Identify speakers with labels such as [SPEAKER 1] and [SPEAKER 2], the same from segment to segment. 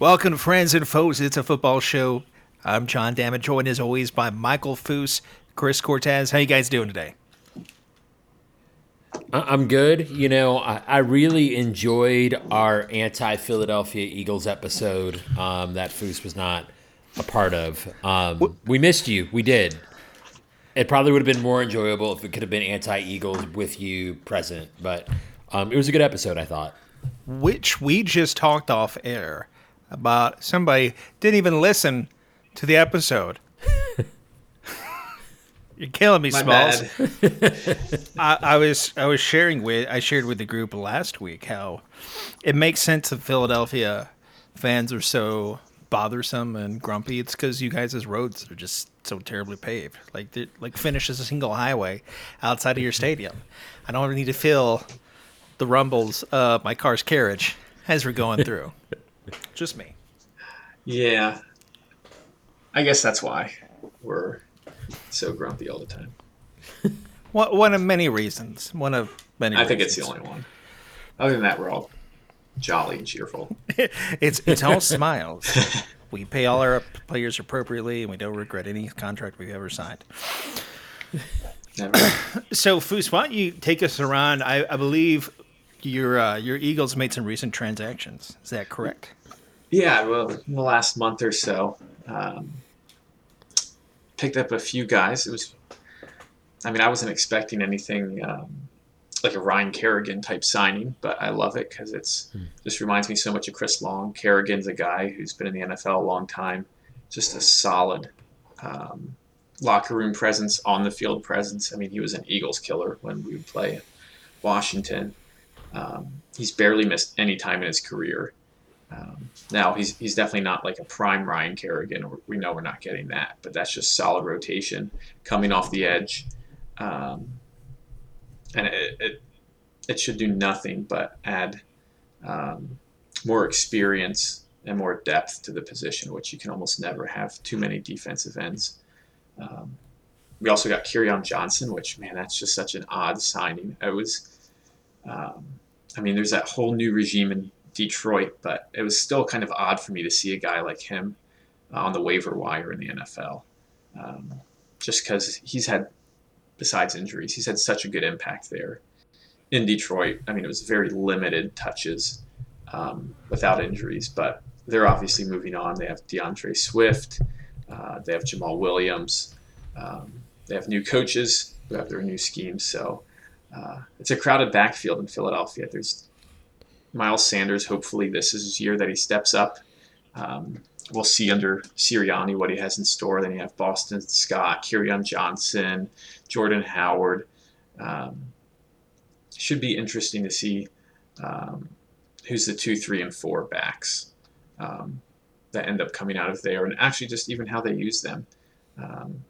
[SPEAKER 1] Welcome, friends and foes. It's a football show. I'm John Dammit, joined as always by Michael Foose, Chris Cortez. How you guys doing today?
[SPEAKER 2] I'm good. You know, I, I really enjoyed our anti-Philadelphia Eagles episode um, that Foose was not a part of. Um, we missed you. We did. It probably would have been more enjoyable if it could have been anti-Eagles with you present, but um, it was a good episode. I thought.
[SPEAKER 1] Which we just talked off air about somebody didn't even listen to the episode. You're killing me,
[SPEAKER 3] My
[SPEAKER 1] Smalls. I, I was I was sharing with I shared with the group last week how it makes sense that Philadelphia fans are so bothersome and grumpy. It's because you guys' roads are just so terribly paved. Like like finish as a single highway outside of your mm-hmm. stadium. I don't need to feel the rumbles of my car's carriage as we're going through. just me.
[SPEAKER 3] Yeah. I guess that's why we're so grumpy all the time.
[SPEAKER 1] One, one of many reasons. One of many.
[SPEAKER 3] I think it's the only one. Other than that, we're all jolly and cheerful.
[SPEAKER 1] it's it's all smiles. We pay all our players appropriately, and we don't regret any contract we've ever signed.
[SPEAKER 3] Never.
[SPEAKER 1] So, Foos, why don't you take us around? I, I believe your uh, your Eagles made some recent transactions. Is that correct?
[SPEAKER 3] Yeah, well, in the last month or so, um, picked up a few guys. It was, I mean, I wasn't expecting anything um, like a Ryan Kerrigan type signing, but I love it because it's just reminds me so much of Chris Long. Kerrigan's a guy who's been in the NFL a long time, just a solid um, locker room presence, on the field presence. I mean, he was an Eagles killer when we would play Washington. Um, he's barely missed any time in his career. Um, now he's he's definitely not like a prime Ryan Kerrigan. We know we're not getting that, but that's just solid rotation coming off the edge, um, and it, it it should do nothing but add um, more experience and more depth to the position, which you can almost never have too many defensive ends. Um, we also got Kerryon Johnson, which man, that's just such an odd signing. It was, um, I mean, there's that whole new regime in Detroit, but it was still kind of odd for me to see a guy like him uh, on the waiver wire in the NFL. Um, just because he's had, besides injuries, he's had such a good impact there in Detroit. I mean, it was very limited touches um, without injuries, but they're obviously moving on. They have DeAndre Swift, uh, they have Jamaal Williams, um, they have new coaches who have their new schemes. So uh, it's a crowded backfield in Philadelphia. There's Miles Sanders. Hopefully, this is his year that he steps up. Um, we'll see under Sirianni what he has in store. Then you have Boston Scott, Kerryon Johnson, Jordan Howard. Um, should be interesting to see um, who's the two, three, and four backs um, that end up coming out of there, and actually just even how they use them. Um,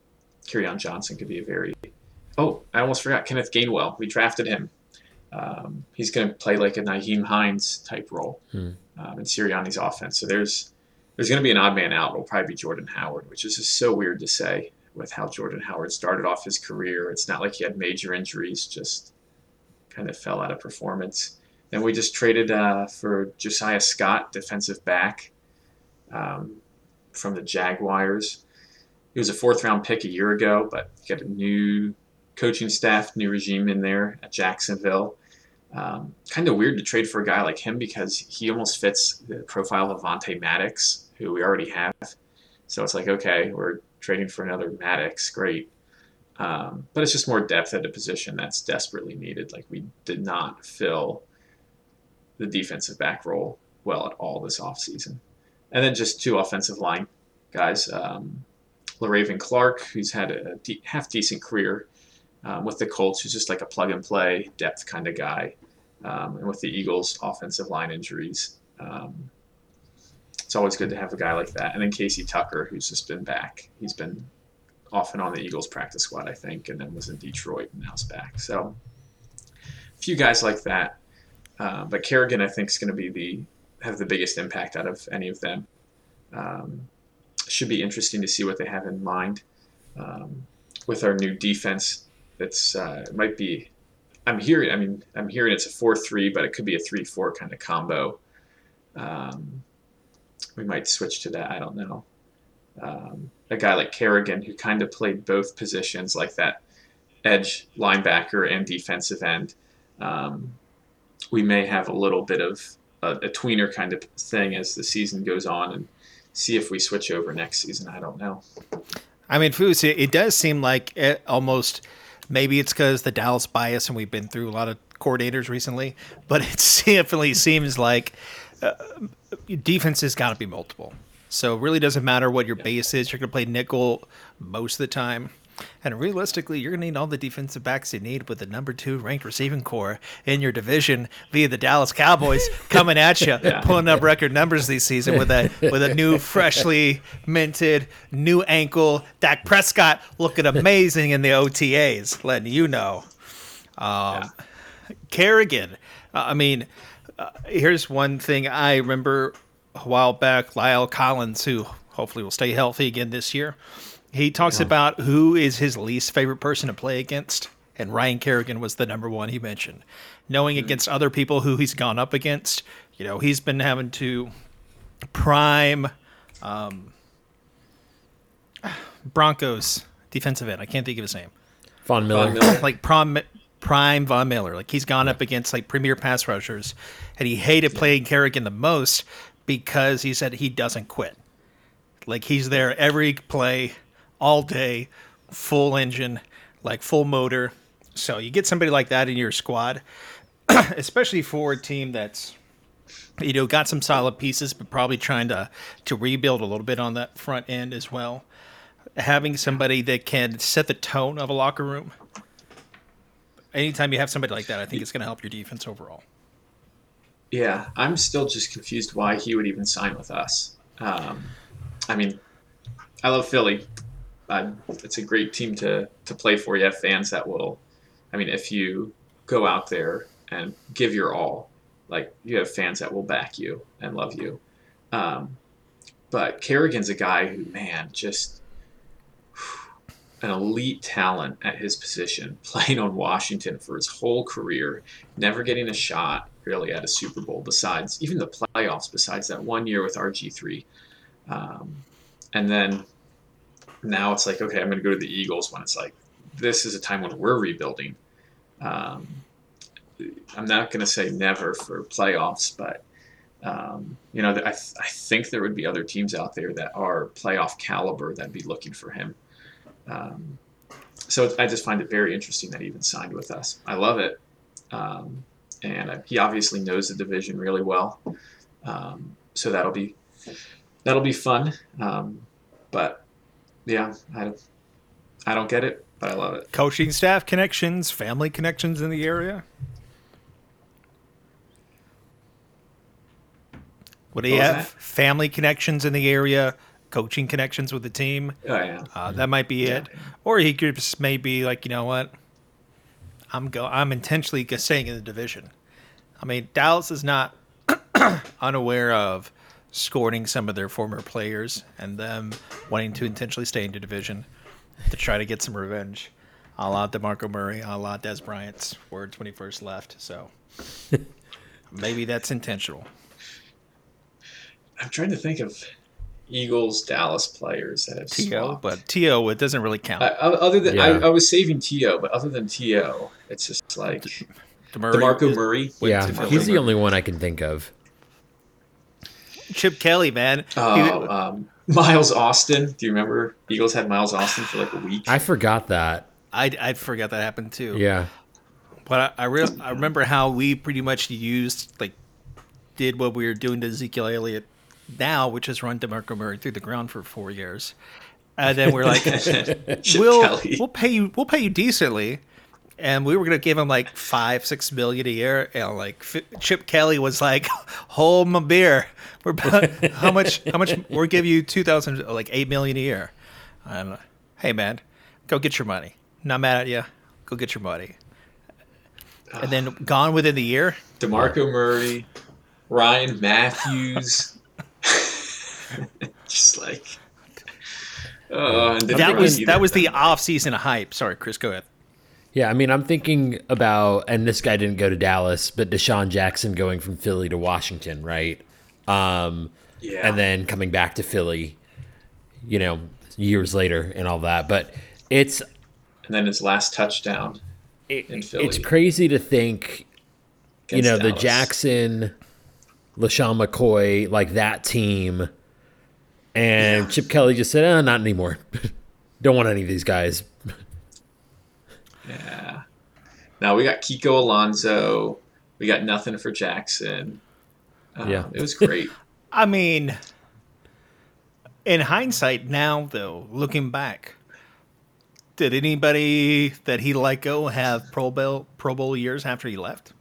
[SPEAKER 3] Kerryon Johnson could be a very oh, I almost forgot Kenneth Gainwell. We drafted him. Um, he's going to play like a Nyheim Hines type role
[SPEAKER 2] Hmm.
[SPEAKER 3] um, in Sirianni's offense. So there's there's going to be an odd man out. It'll probably be Jordan Howard, which is just so weird to say with how Jordan Howard started off his career. It's not like he had major injuries, just kind of fell out of performance. Then we just traded uh, for Josiah Scott, defensive back um, from the Jaguars. He was a fourth round pick a year ago, but got a new coaching staff, new regime in there at Jacksonville. Um, kind of weird to trade for a guy like him because he almost fits the profile of Vontae Maddox, who we already have. So it's like, okay, we're trading for another Maddox, great. Um, but it's just more depth at a position that's desperately needed. Like we did not fill the defensive back role well at all this offseason. And then just two offensive line guys. Um, Le'Raven Clark, who's had a de- half decent career um, with the Colts, who's just like a plug and play depth kind of guy. Um, and with the Eagles' offensive line injuries, um, it's always good to have a guy like that. And then Casey Tucker, who's just been back. He's been off and on the Eagles practice squad, I think, and then was in Detroit and now is back. So a few guys like that. Uh, but Kerrigan, I think, is going to be the have the biggest impact out of any of them. Um, should be interesting to see what they have in mind um, with our new defense. That's uh, it might be I'm hearing. I mean, I'm hearing it's a four-three, but it could be a three-four kind of combo. Um, we might switch to that. I don't know. Um, a guy like Kerrigan, who kind of played both positions, like that edge linebacker and defensive end. Um, we may have a little bit of a, a, tweener kind of thing as the season goes on and see if we switch over next season. I don't know.
[SPEAKER 1] I mean, Foos, it, it does seem like it almost maybe it's because the Dallas bias and we've been through a lot of coordinators recently, but it definitely seems like uh, defense has got to be multiple. So it really doesn't matter what your base is. You're going to play nickel most of the time. And realistically, you're going to need all the defensive backs you need with the number two ranked receiving corps in your division via the Dallas Cowboys coming at you, yeah. pulling up record numbers this season with a with a new, freshly minted, new ankle Dak Prescott looking amazing in the OTAs, letting you know. Um, yeah. Kerrigan, uh, I mean, uh, here's one thing I remember a while back. La'el Collins, who hopefully will stay healthy again this year he talks yeah. about who is his least favorite person to play against, and Ryan Kerrigan was the number one he mentioned. Knowing mm-hmm. against other people who he's gone up against, you know, he's been having to prime um, Broncos defensive end. I can't think of his name.
[SPEAKER 2] Von Miller.
[SPEAKER 1] like prom, prime Von Miller. Like he's gone up against like premier pass rushers, and he hated playing Kerrigan the most because he said he doesn't quit. Like he's there every play all day, full engine, like full motor. So you get somebody like that in your squad, especially for a team that's you know got some solid pieces, but probably trying to to rebuild a little bit on that front end as well. Having somebody that can set the tone of a locker room. Anytime you have somebody like that, I think it's going to help your defense overall.
[SPEAKER 3] Yeah, I'm still just confused why he would even sign with us. Um, I mean, I love Philly. Uh, it's a great team to to play for. You have fans that will, I mean, if you go out there and give your all, like you have fans that will back you and love you. Um, but Kerrigan's a guy who, man, just an elite talent at his position, playing on Washington for his whole career, never getting a shot really at a Super Bowl besides even the playoffs, besides that one year with RG3. Um, and then now it's like, okay, I'm going to go to the Eagles when it's like, this is a time when we're rebuilding. Um, I'm not going to say never for playoffs, but um, you know, I, th- I think there would be other teams out there that are playoff caliber that'd be looking for him. Um, so I just find it very interesting that he even signed with us. I love it, um, and I, he obviously knows the division really well. Um, so that'll be that'll be fun. Um, but yeah, I, I don't get it, but I love it.
[SPEAKER 1] Coaching staff connections, family connections in the area. What do you have? That? Family connections in the area, coaching connections with the team.
[SPEAKER 3] Oh yeah,
[SPEAKER 1] uh, that might be yeah. it. Or he could just maybe like you know what, I'm go I'm intentionally staying in the division. I mean Dallas is not unaware of scoring some of their former players and them wanting to intentionally stay in the division to try to get some revenge. A la DeMarco Murray, a la Dez Bryant's words when he first left. So maybe that's intentional.
[SPEAKER 3] I'm trying to think of Eagles Dallas players that have
[SPEAKER 1] T.O., but T.O. it doesn't really count. Uh,
[SPEAKER 3] other than yeah. I, I, was saving T.O., but other than T.O., it's just like DeMurray, DeMarco Murray.
[SPEAKER 2] Yeah, he's the only one I can think of.
[SPEAKER 1] Chip Kelly, man.
[SPEAKER 3] Oh, um, Miles Austin. Do you remember Eagles had Miles Austin for like a week?
[SPEAKER 2] I forgot that.
[SPEAKER 1] I I forgot that happened too.
[SPEAKER 2] Yeah.
[SPEAKER 1] But I I, re- I remember how we pretty much used like did what we were doing to Ezekiel Elliott now, which is run DeMarco Murray through the ground for four years. And then we're like, we'll Kelly. we'll pay you we'll pay you decently, and we were gonna give him like five, six million a year. And like Chip Kelly was like, "Hold my beer. We're about, how much? How much? We'll give you two thousand, like eight million a year." And hey, man, go get your money. Not mad at you. Go get your money. And then gone within the year.
[SPEAKER 3] Demarco Murray, Ryan Mathews. just like.
[SPEAKER 1] Uh, that was that was the off season hype. Sorry, Chris, go ahead.
[SPEAKER 2] Yeah, I mean, I'm thinking about, and this guy didn't go to Dallas, but DeSean Jackson going from Philly to Washington, right? Um,
[SPEAKER 3] Yeah.
[SPEAKER 2] and then coming back to Philly, you know, years later and all that. But it's
[SPEAKER 3] and then his last touchdown
[SPEAKER 2] it,
[SPEAKER 3] in Philly.
[SPEAKER 2] it's crazy to think, you know, the Jackson, LeSean McCoy, like that team, and
[SPEAKER 3] Yeah.
[SPEAKER 2] Chip Kelly just said, "Oh, not anymore. Don't want any of these guys."
[SPEAKER 3] Yeah. Now we got Kiko Alonso. We got nothing for Jackson. Um,
[SPEAKER 2] Yeah.
[SPEAKER 3] It was great.
[SPEAKER 1] I mean, in hindsight, now though, looking back, did anybody that he let go have Pro Bowl Pro Bowl years after he left?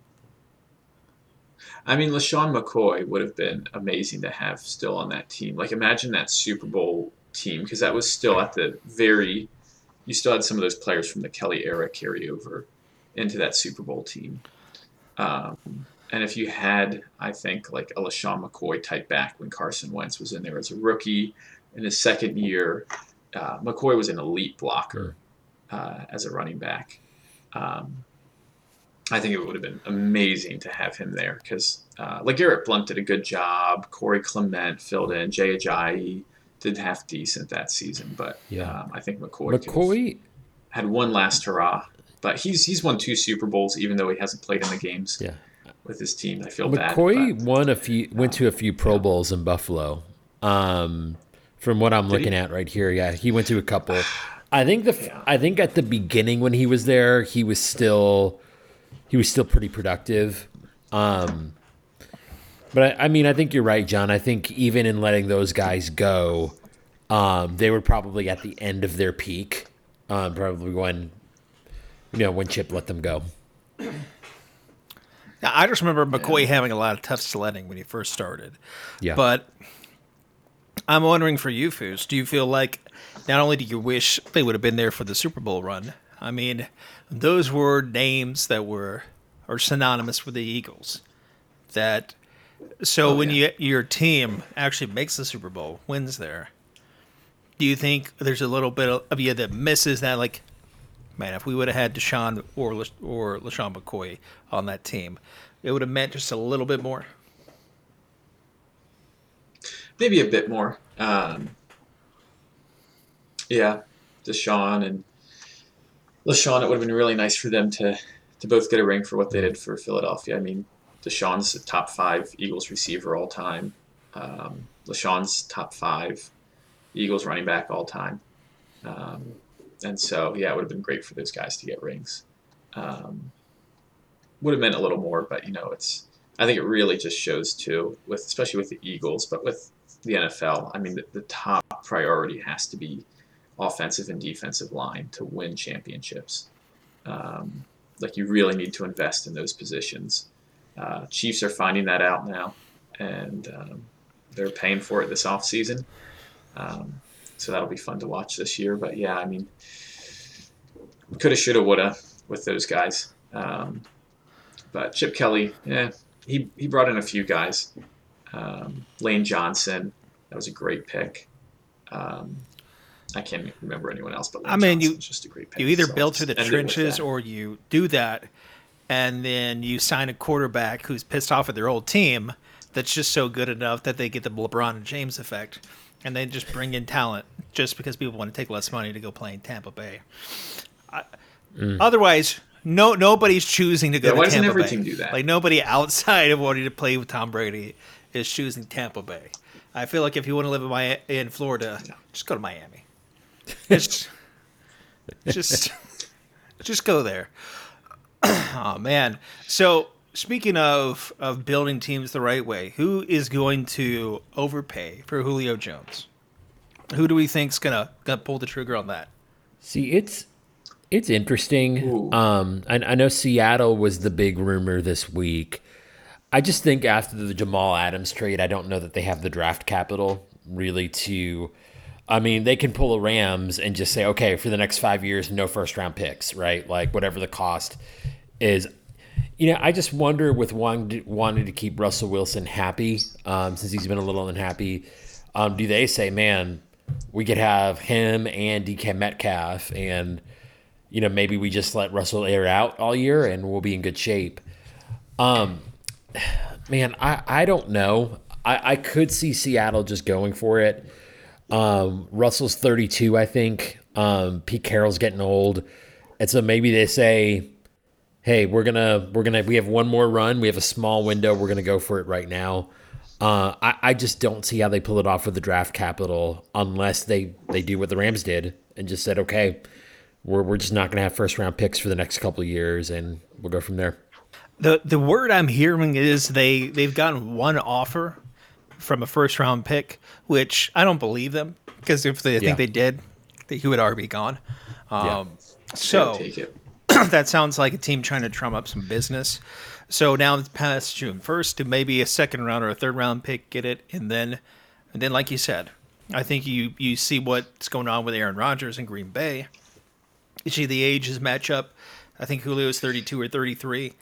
[SPEAKER 3] I mean, LeSean McCoy would have been amazing to have still on that team. Like, imagine that Super Bowl team, because that was still at the very, you still had some of those players from the Kelly era carry over into that Super Bowl team. Um, and if you had, I think, like a LeSean McCoy type back when Carson Wentz was in there as a rookie in his second year, uh, McCoy was an elite blocker uh, as a running back. Um, I think it would have been amazing to have him there because uh, LeGarrette Blount did a good job. Corey Clement filled in. Jay Ajayi did half decent that season, but
[SPEAKER 2] Yeah.
[SPEAKER 3] um, I think McCoy,
[SPEAKER 2] McCoy,
[SPEAKER 3] had one last hurrah. But he's he's won two Super Bowls, even though he hasn't played in the games
[SPEAKER 2] yeah.
[SPEAKER 3] With his team. I feel bad.
[SPEAKER 2] McCoy
[SPEAKER 3] but-
[SPEAKER 2] won a few, went to a few Pro Bowls in Buffalo. Um, from what I'm
[SPEAKER 3] he?
[SPEAKER 2] looking at right here, yeah, he went to a couple. I think the,
[SPEAKER 3] Yeah.
[SPEAKER 2] I think at the beginning when he was there, he was still, he was still pretty productive. Um, but I, I mean, I think you're right, John. I think even in letting those guys go, um, they were probably at the end of their peak. Um, probably when, you know, when Chip let them go.
[SPEAKER 1] I just remember McCoy having a lot of tough sledding when he first started.
[SPEAKER 2] Yeah,
[SPEAKER 1] But I'm wondering for you, Foos, do you feel like not only do you wish they would have been there for the Super Bowl run? I mean, those were names that were are synonymous with the Eagles. That so oh, when
[SPEAKER 3] yeah.
[SPEAKER 1] you your team actually makes the Super Bowl, wins there, do you think there's a little bit of you that misses that? Like, man, if we would have had DeSean or La- or LeSean McCoy on that team, it would have meant just a little bit more.
[SPEAKER 3] maybe a bit more. Um, yeah, DeSean and LeSean, it would have been really nice for them to to both get a ring for what they did for Philadelphia. I mean, DeSean's a top five Eagles receiver all time. Um, LeSean's top five Eagles running back all time. Um, and so, yeah, it would have been great for those guys to get rings. Um, would have meant a little more, but you know, it's. I think it really just shows too, with especially with the Eagles, but with the NFL. I mean, the, the top priority has to be offensive and defensive line to win championships. Um, like you really need to invest in those positions. Uh, Chiefs are finding that out now, and um, they're paying for it this offseason. Um, so that'll be fun to watch this year. But yeah, I mean, coulda, shoulda, woulda with those guys. Um, but Chip Kelly, yeah, he, he brought in a few guys. Um, Lane Johnson, that was a great pick. Um, I can't remember anyone else, but Lane
[SPEAKER 1] I mean, you-
[SPEAKER 3] just a great pick.
[SPEAKER 1] You either
[SPEAKER 3] so
[SPEAKER 1] build through the trenches or you do that, and then you sign a quarterback who's pissed off at their old team that's just so good enough that they get the LeBron and James effect, and they just bring in talent just because people want to take less money to go play in Tampa Bay. I, mm. Otherwise, no nobody's choosing to go
[SPEAKER 3] Yeah,
[SPEAKER 1] to
[SPEAKER 3] why doesn't every
[SPEAKER 1] Bay.
[SPEAKER 3] team do that?
[SPEAKER 1] Like nobody outside of wanting to play with Tom Brady is choosing Tampa Bay. I feel like if you want to live in, my, in Florida, just go to Miami. Just, just, just go there. oh man. So speaking of of building teams the right way, who is going to overpay for Julio Jones? Who do we think's gonna gonna pull the trigger on that?
[SPEAKER 2] See, it's it's interesting. Um, I, I know Seattle was the big rumor this week. I just think after the Jamal Adams trade, I don't know that they have the draft capital really to. I mean, they can pull a Rams and just say, okay, for the next five years, no first round picks, right? Like whatever the cost is. You know, I just wonder with wanting to, wanting to keep Russell Wilson happy, um, since he's been a little unhappy. Um, do they say, man, we could have him and DK Metcalf and you know, maybe we just let Russell air out all year and we'll be in good shape. Um, man, I, I don't know. I, I could see Seattle just going for it. Um, Russell's 32, I think. Um, Pete Carroll's getting old. And so maybe they say, hey, we're gonna we're gonna we have one more run. We have a small window. We're gonna go for it right now. Uh, I, I just don't see how they pull it off with the draft capital unless they, they do what the Rams did and just said, okay, we're, we're just not going to have first round picks for the next couple of years and we'll go from there.
[SPEAKER 1] The the word I'm hearing is they they've gotten one offer from a first round pick, which I don't believe them because if they I think they did, he would already be gone. Um, yeah. So that sounds like a team trying to drum up some business. So now it's past June first to maybe a second round or a third round pick, get it, and then, and then like you said, I think you you see what's going on with Aaron Rodgers in Green Bay. You see the ages match up. I think Julio is 32 or 33.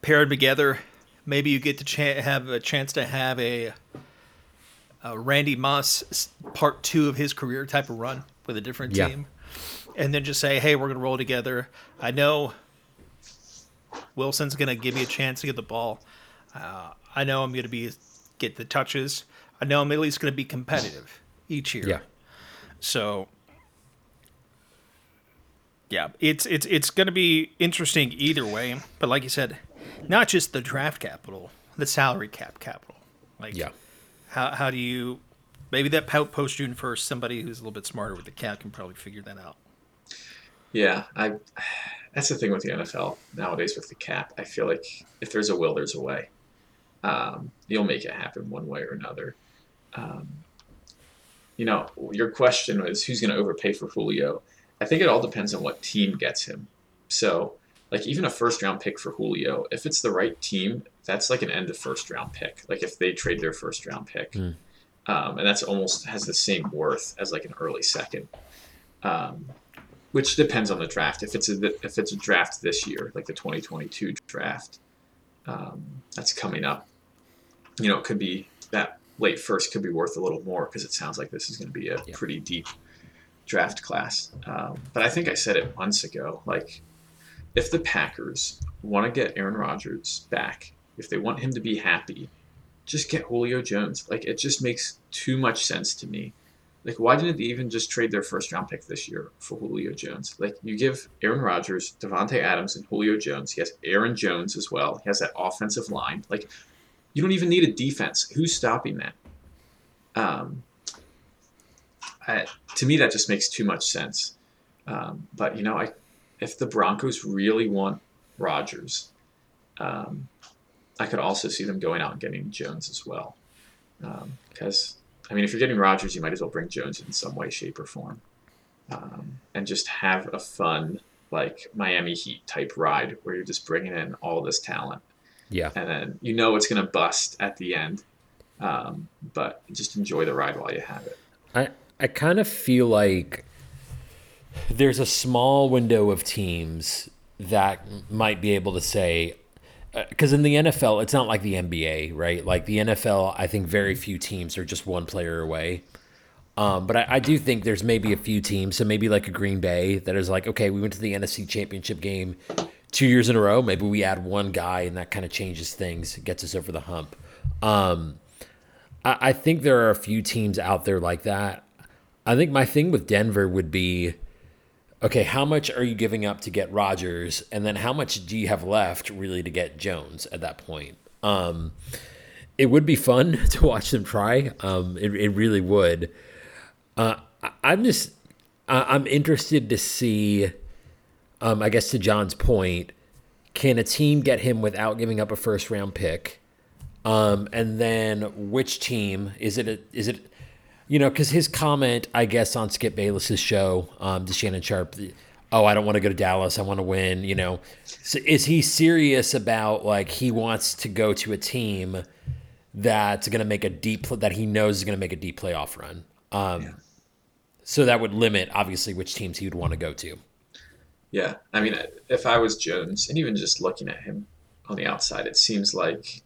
[SPEAKER 1] Paired together, maybe you get to cha- have a chance to have a, a, Randy Moss part two of his career type of run with a different yeah. team, and then just say, "Hey, we're gonna roll together." I know Wilson's going to give me a chance to get the ball. Uh, I know I'm going to be get the touches. I know I'm at least going to be competitive each year.
[SPEAKER 2] Yeah.
[SPEAKER 1] So yeah, it's it's it's going to be interesting either way. But like you said, not just the draft capital, the salary cap capital. Like,
[SPEAKER 2] yeah,
[SPEAKER 1] how how do you maybe that post June first, somebody who's a little bit smarter with the cap can probably figure that out.
[SPEAKER 3] Yeah, I that's the thing with the NFL nowadays with the cap. I feel like if there's a will, there's a way. Um, you'll make it happen one way or another. Um, you know, your question was who's going to overpay for Julio. I think it all depends on what team gets him. So, like even a first round pick for Julio, if it's the right team, that's like an end of first round pick. Like if they trade their first round pick, mm. um, and that's almost has the same worth as like an early second. Um, which depends on the draft. If it's a if it's a draft this year, like the 2022 draft, um, that's coming up. You know, it could be that late first could be worth a little more because it sounds like this is going to be a yeah. pretty deep draft class. Um, but I think I said it months ago. Like, if the Packers want to get Aaron Rodgers back, if they want him to be happy, just get Julio Jones. Like, it just makes too much sense to me like, why didn't they even just trade their first round pick this year for Julio Jones? Like, you give Aaron Rodgers, Davante Adams, and Julio Jones. He has Aaron Jones as well. He has that offensive line. Like, you don't even need a defense. Who's stopping that? Um, I, to me, that just makes too much sense. Um, but you know, I, if the Broncos really want Rodgers, um, I could also see them going out and getting Jones as well, because um, I mean, if you're getting Rodgers, you might as well bring Jones in some way, shape, or form, um, and just have a fun like Miami Heat type ride where you're just bringing in all this talent.
[SPEAKER 2] Yeah,
[SPEAKER 3] and then you know it's going to bust at the end, um, but just enjoy the ride while you have it.
[SPEAKER 2] I I kind of feel like there's a small window of teams that might be able to say, because in the NFL, it's not like the NBA, right? Like the NFL, I think very few teams are just one player away. Um, but I, I, do think there's maybe a few teams, so maybe like a Green Bay that is like, okay, we went to the NFC Championship game two years in a row. Maybe we add one guy, and that kind of changes things, gets us over the hump. Um, I, I think there are a few teams out there like that. I think my thing with Denver would be okay, how much are you giving up to get Rodgers, and then how much do you have left really to get Jones at that point? Um, it would be fun to watch them try. Um, it, it really would. Uh, I'm just I'm interested to see. Um, I guess to John's point, can a team get him without giving up a first round pick? Um, and then which team is it? A, is it you know, because his comment, I guess, on Skip Bayless's show, um, to Shannon Sharpe, oh, I don't want to go to Dallas. I want to win. You know, so is he serious about like he wants to go to a team that's going to make a deep that he knows is going to make a deep playoff run? Um, yeah. So that would limit obviously which teams he would want to go to.
[SPEAKER 3] Yeah, I mean, if I was Jones, and even just looking at him on the outside, it seems like,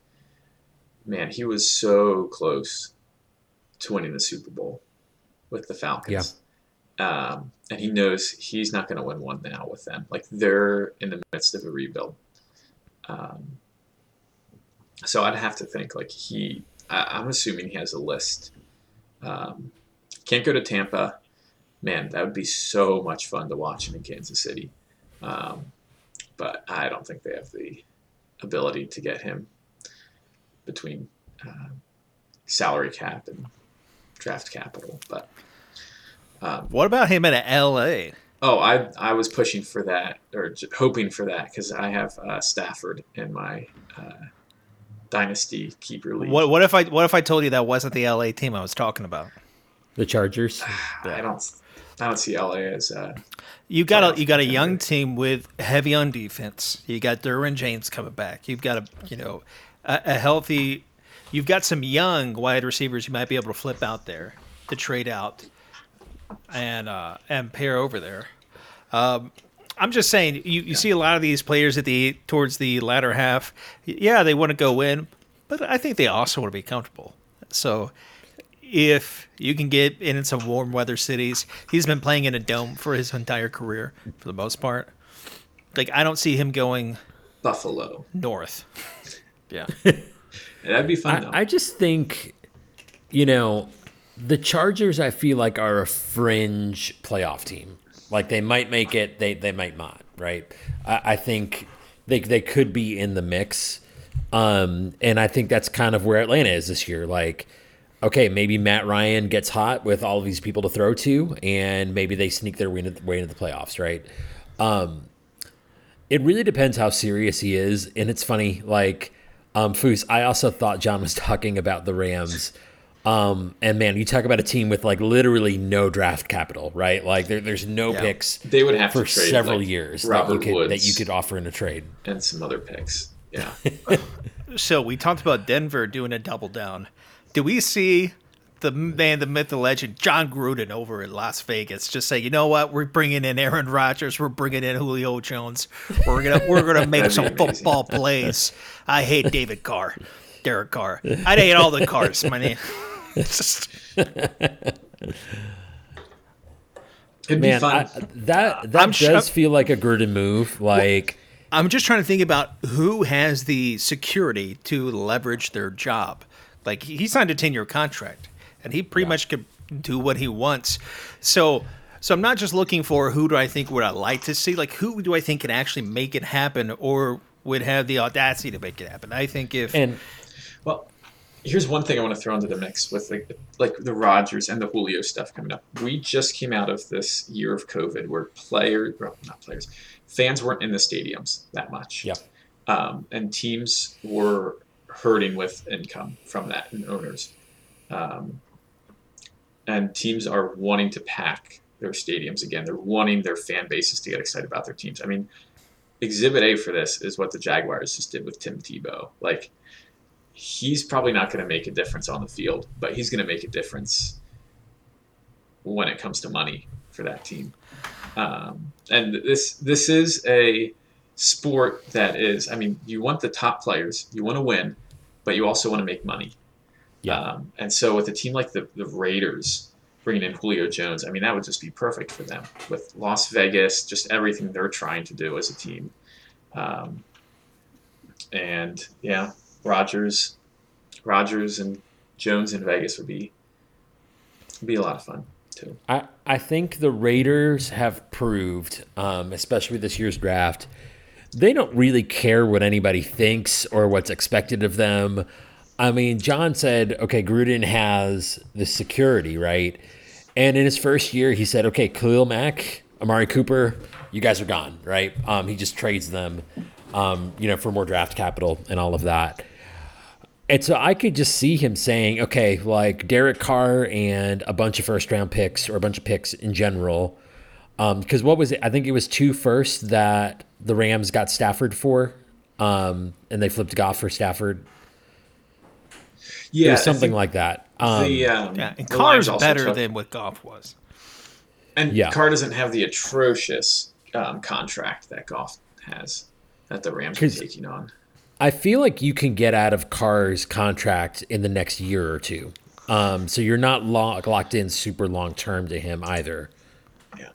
[SPEAKER 3] man, he was so close to winning the Super Bowl with the Falcons. Um, and he knows he's not going to win one now with them. Like they're in the midst of a rebuild. Um, so I'd have to think like he. I, am assuming he has a list. Um, can't go to Tampa. Man, that would be so much fun to watch him in Kansas City. Um, but I don't think they have the ability to get him between uh, salary cap and draft capital. But
[SPEAKER 1] um, what about him in L.A.?
[SPEAKER 3] Oh, I I was pushing for that or hoping for that because I have uh, Stafford in my uh, dynasty keeper league.
[SPEAKER 1] What what if I what if I told you that wasn't the L.A. team I was talking about?
[SPEAKER 2] The Chargers.
[SPEAKER 3] I don't I don't see LA as.
[SPEAKER 1] Uh, you got a you got a young team with heavy on defense. You got Derwin James coming back. You've got a you know a, a healthy. You've got some young wide receivers you might be able to flip out there to trade out and uh, and pair over there. Um, I'm just saying, you, you yeah. see a lot of these players at the towards the latter half. Yeah, they want to go in, but I think they also want to be comfortable. So if you can get in some warm weather cities, he's been playing in a dome for his entire career for the most part. Like I don't see him going
[SPEAKER 3] Buffalo
[SPEAKER 1] north.
[SPEAKER 3] Yeah, that'd be fun.
[SPEAKER 2] I, I just think, you know, the Chargers. I feel like are a fringe playoff team. Like they might make it, they they might not. Right? I, I think they they could be in the mix. Um, and I think that's kind of where Atlanta is this year. Like okay, maybe Matt Ryan gets hot with all of these people to throw to, and maybe they sneak their way into, way into the playoffs, right? Um, it really depends how serious he is, and it's funny, like um, Foose. I also thought John was talking about the Rams. Um, and man, you talk about a team with like literally no draft capital, right? Like there, there's no yeah. picks.
[SPEAKER 3] They would have
[SPEAKER 2] for
[SPEAKER 3] trade,
[SPEAKER 2] several like years that you could that you could offer in a trade
[SPEAKER 3] and some other picks. Yeah.
[SPEAKER 1] so we talked about Denver doing a double down. Do we see the man, the myth, the legend, Jon Gruden over in Las Vegas, just say, you know what, we're bringing in Aaron Rodgers, we're bringing in Julio Jones, we're gonna we're gonna make some football plays. I hate David Carr, Derek Carr. I hate all the cars, my name. Just...
[SPEAKER 2] It'd Man, I, that that I'm does sh- feel like a Gruden move. Like
[SPEAKER 1] well, I'm just trying to think about who has the security to leverage their job. Like he signed a ten year contract, and he pretty yeah. much could do what he wants. So. So I'm not just looking for who do I think would I like to see, like who do I think can actually make it happen or would have the audacity to make it happen. I think if
[SPEAKER 3] and well, here's one thing I want to throw into the mix with like like the Rodgers and the Julio stuff coming up. We just came out of this year of COVID where players, well, not players, fans weren't in the stadiums that much.
[SPEAKER 2] Yeah.
[SPEAKER 3] Um, and teams were hurting with income from that and owners. Um, and teams are wanting to pack their stadiums again. They're wanting their fan bases to get excited about their teams. I mean, Exhibit A for this is what the Jaguars just did with Tim Tebow. Like, he's probably not going to make a difference on the field, but he's going to make a difference when it comes to money for that team. Um, and this this is a sport that is. I mean, you want the top players, you want to win, but you also want to make money.
[SPEAKER 2] Yeah.
[SPEAKER 3] Um, and so with a team like the, the Raiders bringing in Julio Jones, I mean, that would just be perfect for them with Las Vegas, just everything they're trying to do as a team. Um, and yeah, Rodgers, Rodgers and Jones in Vegas would be would be a lot of fun too.
[SPEAKER 2] I, I think the Raiders have proved, um, especially this year's draft, they don't really care what anybody thinks or what's expected of them. I mean, John said, okay, Gruden has the security, right? And in his first year, he said, okay, Khalil Mack, Amari Cooper, you guys are gone, right? Um, he just trades them, um, you know, for more draft capital and all of that. And so I could just see him saying, okay, like Derek Carr and a bunch of first round picks or a bunch of picks in general. Because um, what was it? I think it was two first that the Rams got Stafford for, um, and they flipped Goff for Stafford.
[SPEAKER 3] Yeah,
[SPEAKER 2] something like that. Um,
[SPEAKER 3] the, um,
[SPEAKER 1] yeah, and Carr's better took, than what Goff was.
[SPEAKER 3] And yeah. Carr doesn't have the atrocious um, contract that Goff has that the Rams are taking on.
[SPEAKER 2] I feel like you can get out of Carr's contract in the next year or two. Um, so you're not locked in super long term to him either.
[SPEAKER 3] Yeah.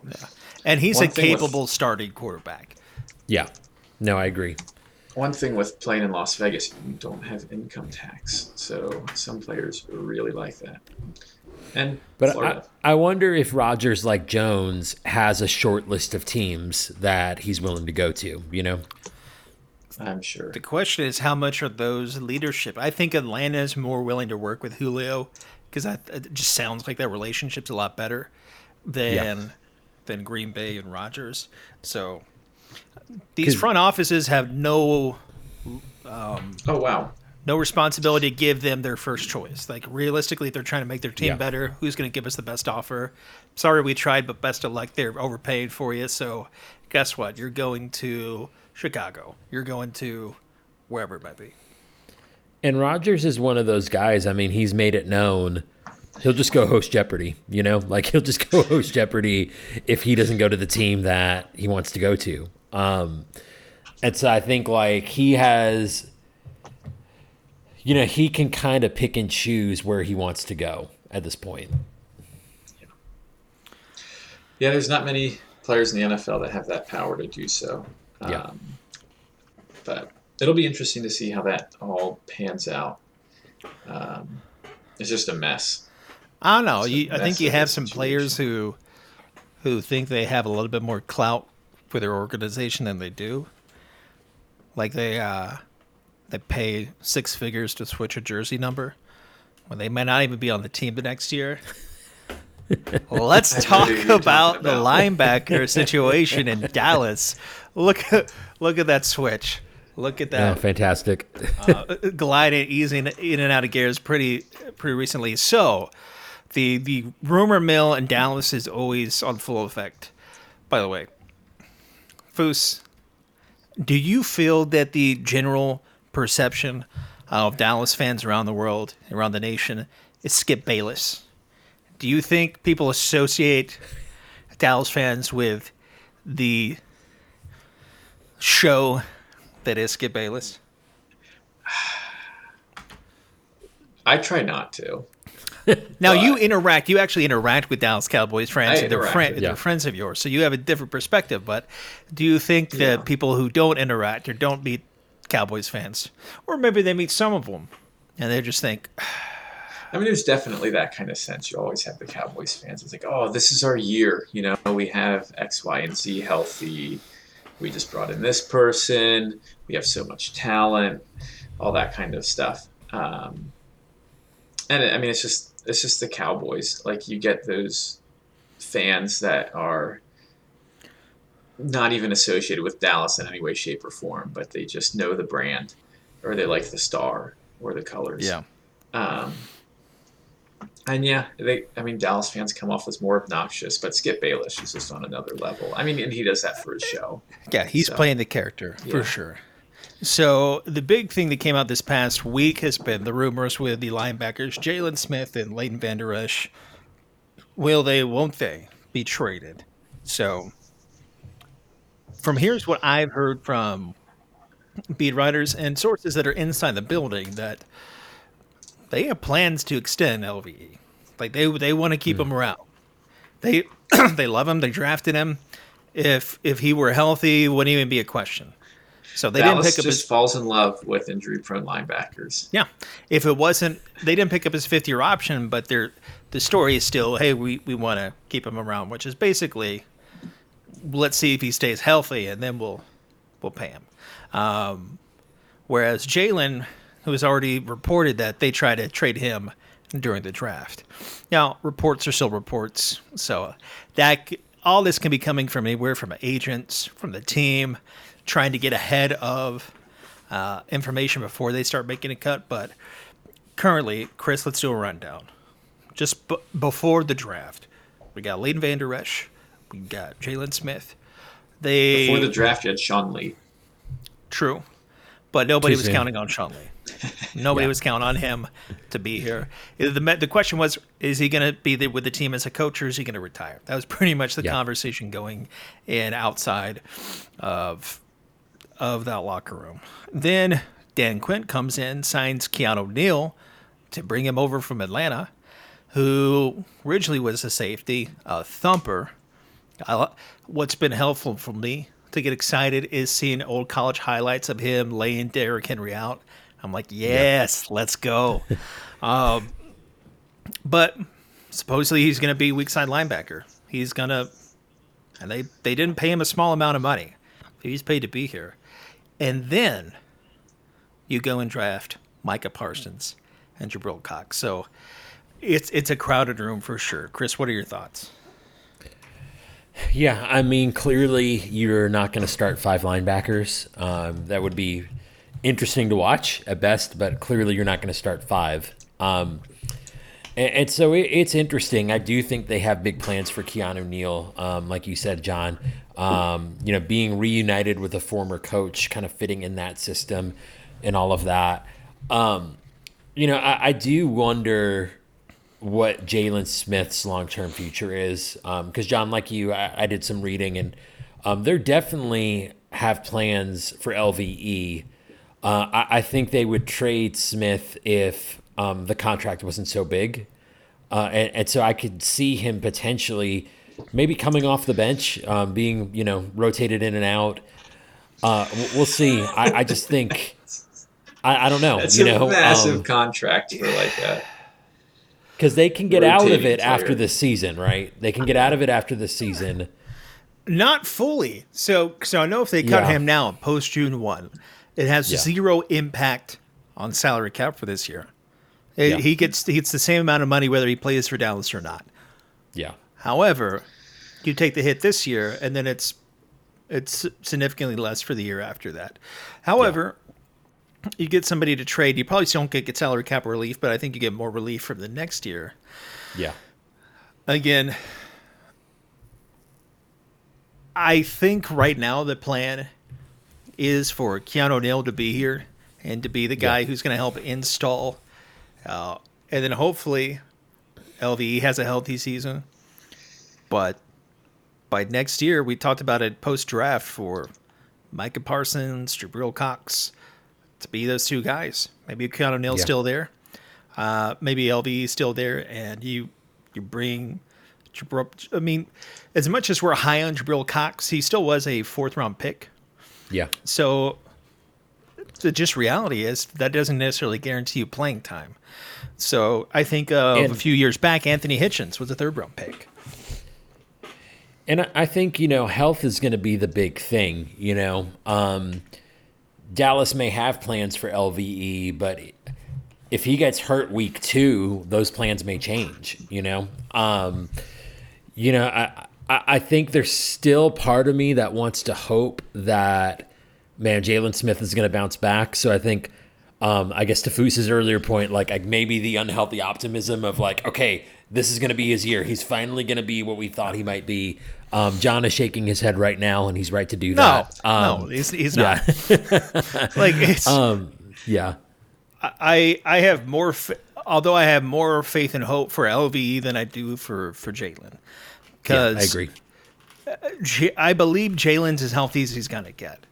[SPEAKER 1] And he's
[SPEAKER 3] One
[SPEAKER 1] a
[SPEAKER 3] thing with-
[SPEAKER 1] capable starting quarterback.
[SPEAKER 2] Yeah. No, I agree.
[SPEAKER 3] One thing with playing in Las Vegas, you don't have income tax, so some players really like that. And
[SPEAKER 2] But I, I wonder if Rodgers, like Jones, has a short list of teams that he's willing to go to. You know,
[SPEAKER 3] I'm sure.
[SPEAKER 1] The question is, how much are those leadership? I think Atlanta is more willing to work with Julio because it just sounds like their relationship's a lot better than
[SPEAKER 2] Yeah.
[SPEAKER 1] than Green Bay and Rodgers. So these
[SPEAKER 2] 'Cause-
[SPEAKER 1] front offices have no um,
[SPEAKER 3] Oh wow.
[SPEAKER 1] no responsibility to give them their first choice. Like realistically, if they're trying to make their team
[SPEAKER 2] Yeah.
[SPEAKER 1] better, who's going to give us the best offer? Sorry, we tried, but best of luck. They're overpaid for you. So guess what? You're going to Chicago. You're going to wherever it might be.
[SPEAKER 2] and Rodgers is one of those guys. I mean, he's made it known. He'll just go host Jeopardy. You know, like he'll just go host Jeopardy if he doesn't go to the team that he wants to go to. Um, and so I think like he has, you know, he can kind of pick and choose where he wants to go at this point.
[SPEAKER 3] Yeah, yeah, there's not many players in the NFL that have that power to do so.
[SPEAKER 2] Yeah.
[SPEAKER 3] Um, but it'll be interesting to see how that all pans out. Um, it's just a mess.
[SPEAKER 1] I don't know. You, I think you have
[SPEAKER 3] a
[SPEAKER 1] some players who who think they have a little bit more clout for their organization than they do. Like they uh, they pay six figures to switch a jersey number when they may not even be on the team the next year. Let's talk
[SPEAKER 3] who you're
[SPEAKER 1] about the linebacker situation in Dallas. Look at look at that switch. Look at
[SPEAKER 2] Yeah,
[SPEAKER 1] that
[SPEAKER 2] fantastic.
[SPEAKER 1] uh, gliding, easing in and out of gears pretty pretty recently. So, the the rumor mill in Dallas is always on full effect. By the way, Foos, do you feel that the general perception of Dallas fans around the world, around the nation, is Skip Bayless? Do you think people associate Dallas fans with the show that is Skip Bayless?
[SPEAKER 3] I try not to.
[SPEAKER 1] Now you interact. You actually interact with Dallas Cowboys
[SPEAKER 3] fans.
[SPEAKER 1] And they're, friend,
[SPEAKER 3] with
[SPEAKER 1] they're friends of yours, so you have a different perspective. But do you think that
[SPEAKER 3] Yeah.
[SPEAKER 1] people who don't interact or don't meet Cowboys fans, or maybe they meet some of them, and they just think,
[SPEAKER 3] I mean, there's definitely that kind of sense. You always have the Cowboys fans. It's like, oh, this is our year. You know, we have X, Y, and Z healthy. We just brought in this person. We have so much talent. All that kind of stuff. Um, and I mean, it's just it's just the Cowboys. Like you get those fans that are not even associated with Dallas in any way, shape, or form, but they just know the brand, or they like the star or the colors.
[SPEAKER 1] yeah,
[SPEAKER 3] Um, and yeah, they. I mean, Dallas fans come off as more obnoxious, but Skip Bayless is just on another level. I mean, and he does that for his show.
[SPEAKER 1] yeah, he's
[SPEAKER 3] So-
[SPEAKER 1] playing the character for sure. So the big thing that came out this past week has been the rumors with the linebackers Jaylon Smith and Leighton Vander Esch. Will they? Won't they be traded? So from here's what I've heard from beat writers and sources that are inside the building that they have plans to extend LVE. Like they they want to keep hmm. him around. They they love him. They drafted him. If if he were healthy, wouldn't even be a question. So they
[SPEAKER 3] Dallas
[SPEAKER 1] didn't pick up
[SPEAKER 3] just
[SPEAKER 1] his
[SPEAKER 3] falls in love with injury-prone linebackers.
[SPEAKER 1] yeah. If it wasn't, they didn't pick up his fifth year option, but their the story is still, hey, we, we want to keep him around, which is basically, let's see if he stays healthy, and then we'll we'll pay him. Um, whereas Jaylon, who has already reported that they try to trade him during the draft. Now, reports are still reports, so that all this can be coming from anywhere from agents, from the team, trying to get ahead of uh, information before they start making a cut. But currently, Chris, let's do a rundown. Just b- before the draft, we got Leighton Vander Esch, we got Jaylon Smith. They
[SPEAKER 3] Before the draft, you had Sean Lee.
[SPEAKER 1] True. But nobody
[SPEAKER 2] Too
[SPEAKER 1] was
[SPEAKER 2] soon.
[SPEAKER 1] counting on Sean Lee. Nobody
[SPEAKER 2] Yeah.
[SPEAKER 1] was counting on him to be here. The the question was, is he going to be there with the team as a coach, or is he going to retire? That was pretty much the
[SPEAKER 2] Yeah.
[SPEAKER 1] conversation going in outside of of that locker room. Then Dan Quinn comes in, signs Keanu Neal to bring him over from Atlanta, who originally was a safety, a thumper, I, what's been helpful for me to get excited is seeing old college highlights of him laying Derrick Henry out. I'm like, yes, yeah. let's go. um, but supposedly he's going to be weak side linebacker. He's going to, and they, they didn't pay him a small amount of money. He's paid to be here. And then you go and draft Micah Parsons and Jabril Cox. So it's it's a crowded room for sure. Chris, what are your thoughts?
[SPEAKER 2] Yeah, I mean, clearly you're not going to start five linebackers. Um, that would be interesting to watch at best, but clearly you're not going to start five. Um, and, and, so it, it's interesting. I do think they have big plans for Keanu Neal, um, like you said, John. Um, you know, being reunited with a former coach, kind of fitting in that system, and all of that. Um, you know, I, I do wonder what Jaylon Smith's long term future is. Because, um, John, like you, I, I, did some reading and um, they definitely have plans for LVE. Uh, I, I, think they would trade Smith if um, the contract wasn't so big. Uh, and, and, so I could see him potentially maybe coming off the bench, um, being, you know, rotated in and out. Uh, we'll see. I, I just think. I, I, don't know.
[SPEAKER 3] It's
[SPEAKER 2] you
[SPEAKER 3] a
[SPEAKER 2] know,
[SPEAKER 3] massive um, contract for like that
[SPEAKER 2] because they can get out of it player. after the season, right? They can get out of it after the season.
[SPEAKER 1] Not fully. So, so I know if they cut yeah. him now post June one, it has yeah. zero impact on salary cap for this year. It, yeah. He gets he gets the same amount of money whether he plays for Dallas or not.
[SPEAKER 2] Yeah.
[SPEAKER 1] However, you take the hit this year, and then it's it's significantly less for the year after that. However, you get somebody to trade, you probably still don't get, get salary cap relief, but I think you get more relief from the next year.
[SPEAKER 2] Yeah.
[SPEAKER 1] Again, I think right now the plan is for Keanu Neal to be here and to be the guy yeah. who's going to help install. Uh, and then hopefully LVE has a healthy season. But by next year, we talked about it post draft for Micah Parsons, Jabril Cox, to be those two guys. Maybe Keanu Neal's yeah. still there. Uh, maybe LV is still there, and you you bring Jabril. I mean, as much as we're high on Jabril Cox, he still was a fourth round pick.
[SPEAKER 2] Yeah.
[SPEAKER 1] So the just reality is that doesn't necessarily guarantee you playing time. So I think a few years back, Anthony Hitchens was a third round pick.
[SPEAKER 2] And I think you know health is going to be the big thing. You know. Um, Dallas may have plans for LVE, but if he gets hurt week two, those plans may change. You know, um, you know, I, I I think there's still part of me that wants to hope that man Jaylon Smith is going to bounce back. So I think. Um, I guess to Foos's earlier point, like maybe the unhealthy optimism of like, okay, this is going to be his year. He's finally going to be what we thought he might be. Um, John is shaking his head right now, and he's right to do that.
[SPEAKER 1] No, um, no, he's, he's not. like it's.
[SPEAKER 2] Um, yeah.
[SPEAKER 1] I I have more, although I have more faith and hope for LVE than I do for for Jaylon,
[SPEAKER 2] because yeah, I agree.
[SPEAKER 1] Uh, I believe Jaylon's as healthy as he's gonna get.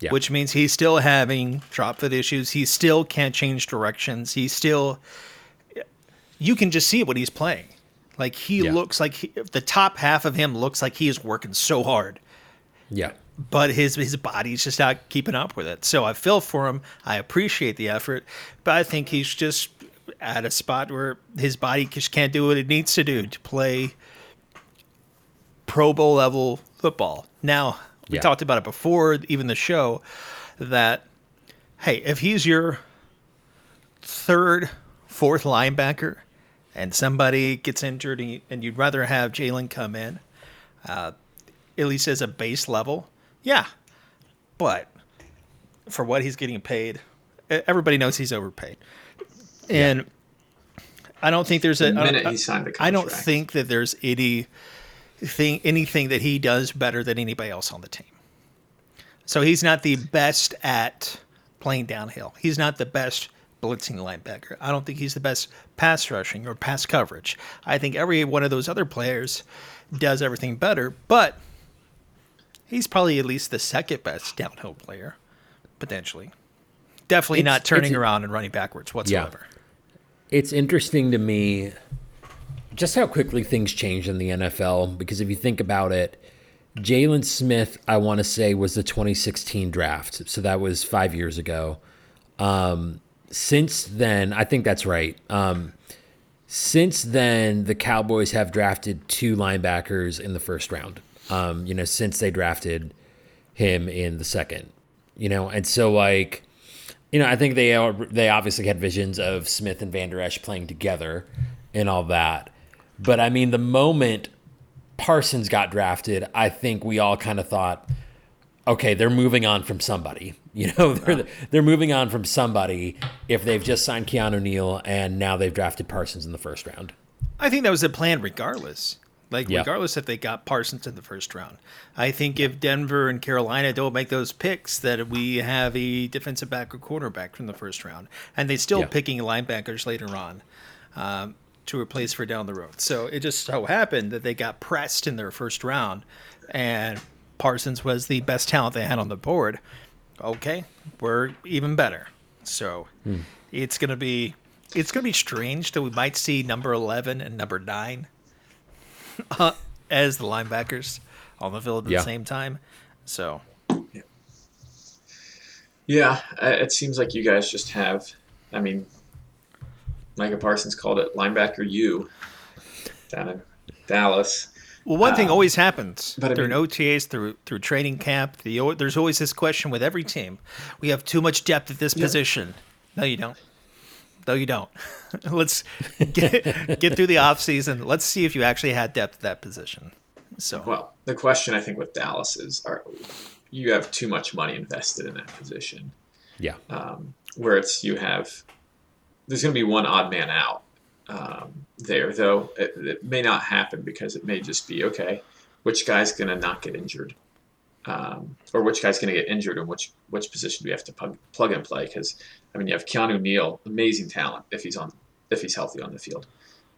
[SPEAKER 1] Yeah. Which means he's still having drop foot issues. He still can't change directions. He still, you can just see what he's playing. Like he yeah. looks like he, the top half of him looks like he is working so hard.
[SPEAKER 2] Yeah.
[SPEAKER 1] But his his body's just not keeping up with it. So I feel for him. I appreciate the effort, but I think he's just at a spot where his body just can't do what it needs to do to play Pro Bowl level football. Now, we yeah. talked about it before, even the show, that hey, if he's your third, fourth linebacker, and somebody gets injured and you'd rather have Jaylon come in, uh, at least as a base level, yeah. But for what he's getting paid, everybody knows he's overpaid. And yeah. I don't think there's a.
[SPEAKER 3] The minute he signed the contract. I
[SPEAKER 1] don't think that there's any thing, anything that he does better than anybody else on the team. So he's not the best at playing downhill. He's not the best blitzing linebacker. I don't think he's the best pass rushing or pass coverage. I think every one of those other players does everything better, but he's probably at least the second best downhill player, potentially. Definitely it's, not turning around and running backwards whatsoever.
[SPEAKER 2] Yeah. It's interesting to me just how quickly things change in the NFL. Because if you think about it, Jaylon Smith, I want to say, was the 2016 draft. So that was five years ago. Um, since then, I think that's right. Um, since then, the Cowboys have drafted two linebackers in the first round. Um, you know, since they drafted him in the second, you know, and so like, you know, I think they are, they obviously had visions of Smith and Vander Esch playing together and all that. But I mean, the moment Parsons got drafted, I think we all kind of thought, okay, they're moving on from somebody. You know, they're they're moving on from somebody if they've just signed Keanu Neal and now they've drafted Parsons in the first round.
[SPEAKER 1] I think that was the plan regardless. Like
[SPEAKER 2] Yeah.
[SPEAKER 1] regardless if they got Parsons in the first round. I think if Denver and Carolina don't make those picks, that we have a defensive back or quarterback from the first round, and they still
[SPEAKER 2] Yeah.
[SPEAKER 1] picking linebackers later on um, to replace for down the road. So it just so happened that they got pressed in their first round, and Parsons was the best talent they had on the board. Okay, we're even better. So it's gonna be it's gonna be strange that we might see number eleven and number nine uh, as the linebackers on the field at
[SPEAKER 2] Yeah.
[SPEAKER 1] the same time. So
[SPEAKER 3] Yeah, uh, it seems like you guys just have. I mean, Micah Parsons called it linebacker U down in Dallas.
[SPEAKER 1] Well, one thing
[SPEAKER 3] Um,
[SPEAKER 1] always happens
[SPEAKER 3] but I
[SPEAKER 1] during
[SPEAKER 3] mean-
[SPEAKER 1] OTAs, through through training camp. The, there's always this question with every team: we have too much depth at this position. No, you don't. No, you don't. Let's get get through the off season. Let's see if you actually had depth at that position. So
[SPEAKER 3] Well, the question I think with Dallas is: Are you have too much money invested in that position?
[SPEAKER 2] Yeah.
[SPEAKER 3] um, where it's you have there's going to be one odd man out um, there though it, it may not happen because it may just be okay which guy's going to not get injured? Um, or which guy's going to get injured and which which position do we have to plug, plug and play? Because i mean you have Keanu Neal amazing talent if he's on if he's healthy on the field.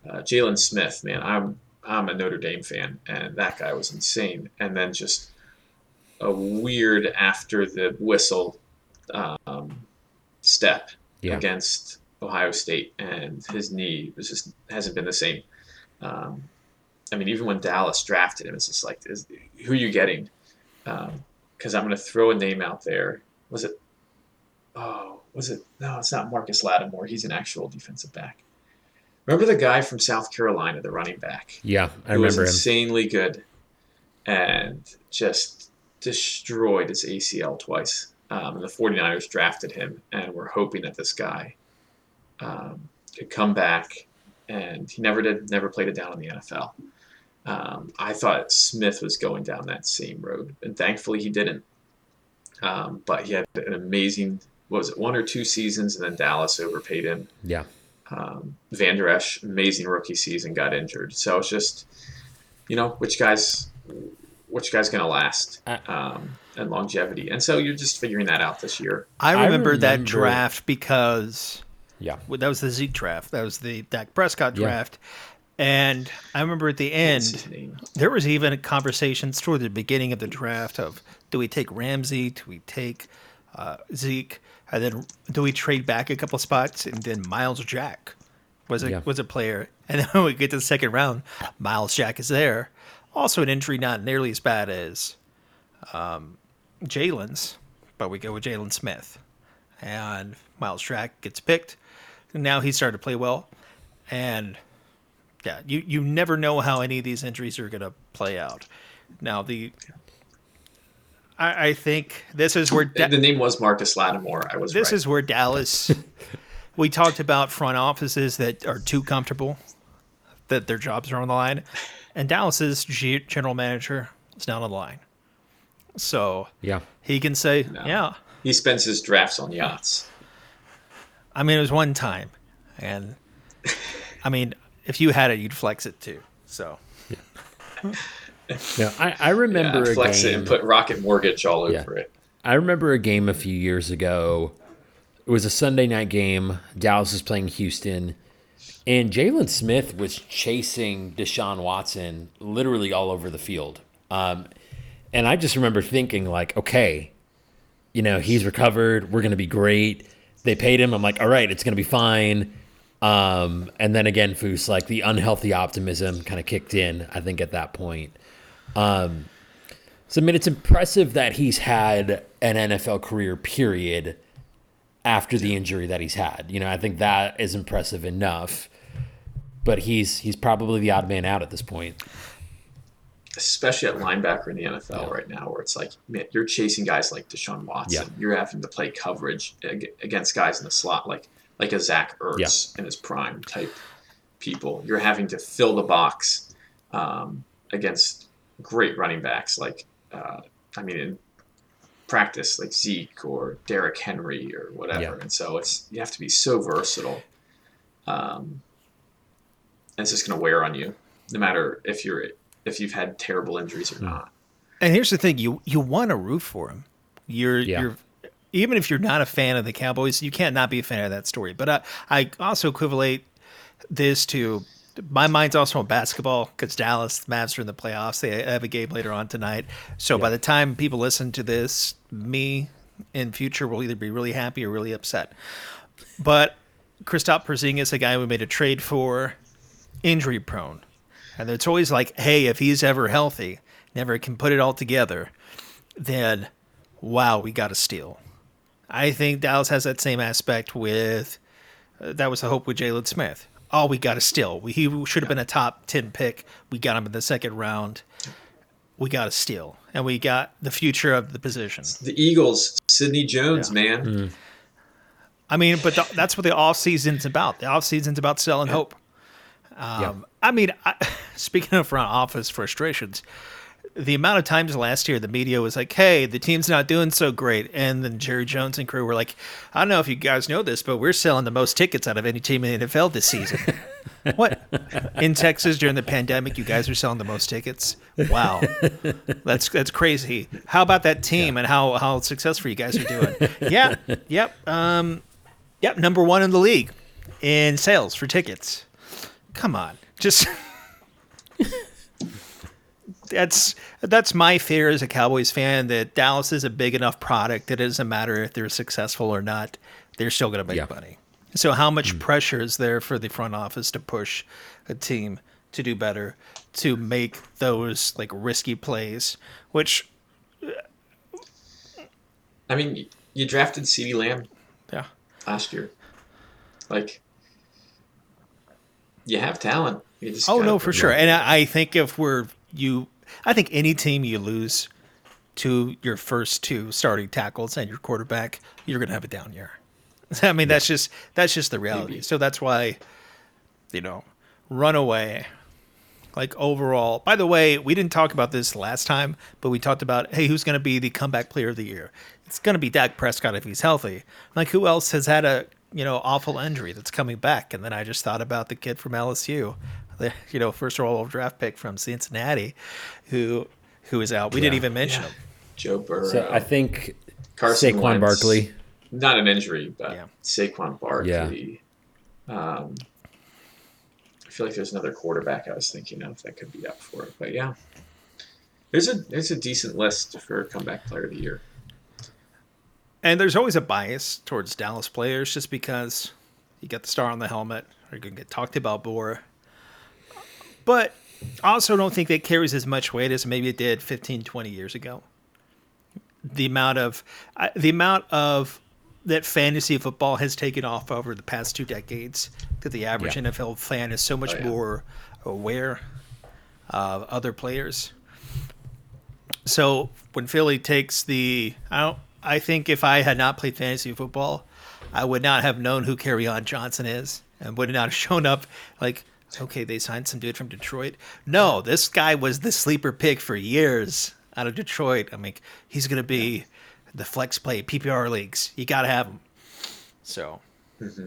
[SPEAKER 3] Uh, Jaylon Smith man I'm I'm a Notre Dame fan and that guy was insane. And then just a weird after the whistle um, step
[SPEAKER 2] Yeah.
[SPEAKER 3] against Ohio State, and his knee was just hasn't been the same. Um, I mean, even when Dallas drafted him, it's just like, is, who are you getting? Because I'm going to throw a name out there. Was it? Oh, was it? No, it's not Marcus Lattimore. He's an actual defensive back. Remember the guy from South Carolina, the running back?
[SPEAKER 2] Yeah. I
[SPEAKER 3] who was
[SPEAKER 2] remember him.
[SPEAKER 3] insanely good and just destroyed his ACL twice. Um, and the 49ers drafted him and were hoping that this guy um, could come back. And he never did, never played it down in the NFL. Um, I thought Smith was going down that same road, and thankfully he didn't. Um, but he had an amazing, what was it, one or two seasons, and then Dallas overpaid him
[SPEAKER 2] Yeah.
[SPEAKER 3] um, Vander Esch, amazing rookie season, got injured. So it's just, you know, which guys, which guy's going to last um, and longevity. And so you're just figuring that out this year.
[SPEAKER 1] I
[SPEAKER 2] I
[SPEAKER 1] remember, that draft because
[SPEAKER 2] Yeah.
[SPEAKER 1] that was the Zeke draft. That was the Dak Prescott
[SPEAKER 2] Yeah.
[SPEAKER 1] draft. And I remember at the end, there was even conversations toward the beginning of the draft of do we take Ramsey, do we take uh, Zeke, and then do we trade back a couple spots, and then Myles Jack was a
[SPEAKER 2] Yeah.
[SPEAKER 1] was a player, and then when we get to the second round, Myles Jack is there, also an injury not nearly as bad as um, Jaylon's, but we go with Jaylon Smith, and Myles Jack gets picked, and now he's started to play well, and yeah, you, you never know how any of these injuries are going to play out. Now the I, I think this is where Da-
[SPEAKER 3] the name was Marcus Lattimore. I was
[SPEAKER 1] this
[SPEAKER 3] right.
[SPEAKER 1] is where Dallas. we talked about front offices that are too comfortable, that their jobs are on the line, and Dallas's G- general manager is not on the line, so
[SPEAKER 2] Yeah.
[SPEAKER 1] he can say,
[SPEAKER 3] No.
[SPEAKER 1] "Yeah,
[SPEAKER 3] he spends his drafts on yachts.
[SPEAKER 1] I mean, it was one time, and I mean, if you had it, you'd flex it too." So
[SPEAKER 2] No, I, I remember
[SPEAKER 3] Yeah,
[SPEAKER 2] a
[SPEAKER 3] flex
[SPEAKER 2] game.
[SPEAKER 3] it and put Rocket Mortgage all
[SPEAKER 2] Yeah.
[SPEAKER 3] over it.
[SPEAKER 2] I remember a game a few years ago. It was a Sunday night game. Dallas was playing Houston, and Jaylon Smith was chasing Deshaun Watson literally all over the field. Um, and I just remember thinking, like, okay, you know, he's recovered. We're going to be great. They paid him. I'm like, all right, it's to be fine. Um, and then again, Foose, like the unhealthy optimism kind of kicked in, I think, at that point. Um, so, I mean, it's impressive that he's had an NFL career, period, after the injury that he's had. You know, I think that is impressive enough. But he's he's probably the odd man out at this point.
[SPEAKER 3] Especially at linebacker in the NFL yeah. right now, where it's like, man, you're chasing guys like Deshaun Watson. Yeah. You're having to play coverage against guys in the slot like like a Zach Ertz yeah. in his prime type people. You're having to fill the box um, against great running backs like, uh, I mean, in practice like Zeke or Derrick Henry or whatever. And so it's you have to be so versatile. Um, and it's just going to wear on you, no matter if you're if you've had terrible injuries or hmm. not.
[SPEAKER 1] And here's the thing: you you want to root for him. You're yeah. you're even if you're not a fan of the Cowboys, you can't not be a fan of that story. But I, I also equivalate this to my mind's also on basketball because Dallas the Mavs are in the playoffs. They have a game later on tonight. So yeah. by the time people listen to this, me in future will either be really happy or really upset. But Kristaps Porzingis, a guy we made a trade for, injury prone, and it's always like, hey, if he's ever healthy, never can put it all together, then wow, we got a steal. I think Dallas has that same aspect with uh, that was the hope with Jaylon Smith. Oh, we got a steal. We, he should have been a top 10 pick. We got him in the second round. We got a steal. And we got the future of the position.
[SPEAKER 3] The Eagles, Sidney Jones, yeah. man. Mm.
[SPEAKER 1] I mean, but the, that's what the off season's about. The off season's about selling yeah. hope. Um, yeah. I mean, I, speaking of front office frustrations, the amount of times last year the media was like, "Hey, the team's not doing so great," and then Jerry Jones and crew were like, "I don't know if you guys know this, but we're selling the most tickets out of any team in the NFL this season." what in Texas during the pandemic, you guys are selling the most tickets? Wow, that's that's crazy. How about that team yeah. and how how successful you guys are doing? yeah, yep, um, yep, number one in the league in sales for tickets. Come on, just that's that's my fear as a Cowboys fan that Dallas is a big enough product that it doesn't matter if they're successful or not, they're still going to make yeah. money. So how much mm. pressure is there for the front office to push a team to do better, to make those like risky plays, which
[SPEAKER 3] I mean, you drafted CeeDee Lamb
[SPEAKER 1] yeah
[SPEAKER 3] last year. Like you have talent. You
[SPEAKER 1] oh no, for sure. And I, I think if we're you I think any team you lose to your first two starting tackles and your quarterback, you're going to have a down year. I mean, that's just that's just the reality. Maybe. So that's why, you know, run away. Like overall, by the way, we didn't talk about this last time, but we talked about hey, who's going to be the comeback player of the year? It's going to be Dak Prescott if he's healthy. Like who else has had a you know awful injury that's coming back? And then I just thought about the kid from LSU the you know first overall draft pick from Cincinnati, who who is out. We yeah. didn't even mention yeah. him.
[SPEAKER 3] Joe Burrow.
[SPEAKER 2] So I think Carson Saquon Wentz, Barkley.
[SPEAKER 3] Not an injury, but yeah. Saquon Barkley. Yeah. Um, I feel like there's another quarterback I was thinking of that could be up for it, but yeah, there's a there's a decent list for comeback player of the year.
[SPEAKER 1] And there's always a bias towards Dallas players just because you get the star on the helmet, or you can get talked about more. But I also don't think that carries as much weight as maybe it did 15, 20 years ago. The amount of uh, the amount of that fantasy football has taken off over the past two decades that the average yeah. NFL fan is so much oh, yeah. more aware of other players. So when Philly takes the, I don't, I think if I had not played fantasy football, I would not have known who Kerryon Johnson is and would not have shown up like okay, they signed some dude from Detroit. No, this guy was the sleeper pick for years out of Detroit. I mean, he's going to be the flex play PPR leagues. You got to have him. So. Mm-hmm.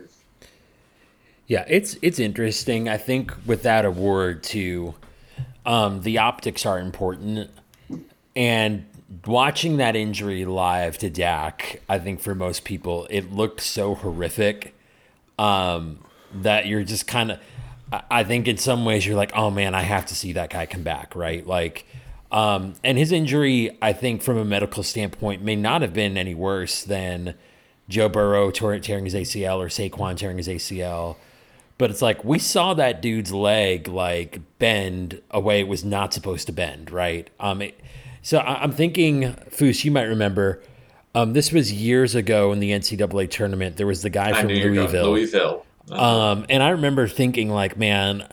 [SPEAKER 2] Yeah, it's it's interesting. I think with that award too, um, the optics are important, and watching that injury live to Dak, I think for most people it looked so horrific um, that you're just kind of I think in some ways you're like, oh man, I have to see that guy come back, right? Like, um, and his injury, I think, from a medical standpoint, may not have been any worse than Joe Burrow tearing his ACL or Saquon tearing his ACL. But it's like we saw that dude's leg like bend a way it was not supposed to bend, right? Um, it, so I, I'm thinking, Foose, you might remember. Um, this was years ago in the NCAA tournament. There was the guy from
[SPEAKER 3] knew you were going
[SPEAKER 2] Louisville.
[SPEAKER 3] Louisville.
[SPEAKER 2] Um, and I remember thinking, like, man,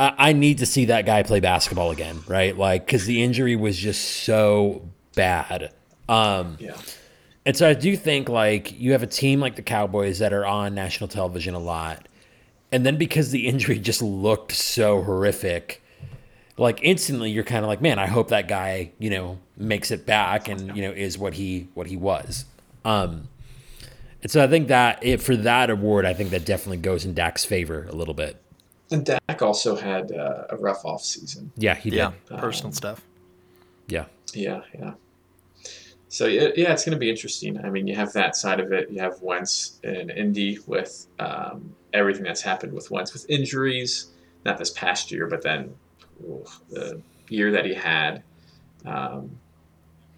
[SPEAKER 2] I, I need to see that guy play basketball again, right? Like, because the injury was just so bad. Um,
[SPEAKER 3] yeah.
[SPEAKER 2] and so I do think, like, you have a team like the Cowboys that are on national television a lot. And then because the injury just looked so horrific, like instantly you're kind of like, man, I hope that guy, you know, makes it back and you know is what he what he was. Um, and so I think that it, for that award, I think that definitely goes in Dak's favor a little bit.
[SPEAKER 3] And Dak also had uh, a rough off season.
[SPEAKER 2] Yeah, he did.
[SPEAKER 1] Yeah,
[SPEAKER 2] Yeah,
[SPEAKER 1] personal stuff.
[SPEAKER 2] yeah,
[SPEAKER 3] Yeah, yeah. So yeah, yeah, it's going to be interesting. I mean, you have that side of it. You have Wentz in Indy with um, everything that's happened with Wentz with injuries. Not this past year, but then oof, the year that he had. Um,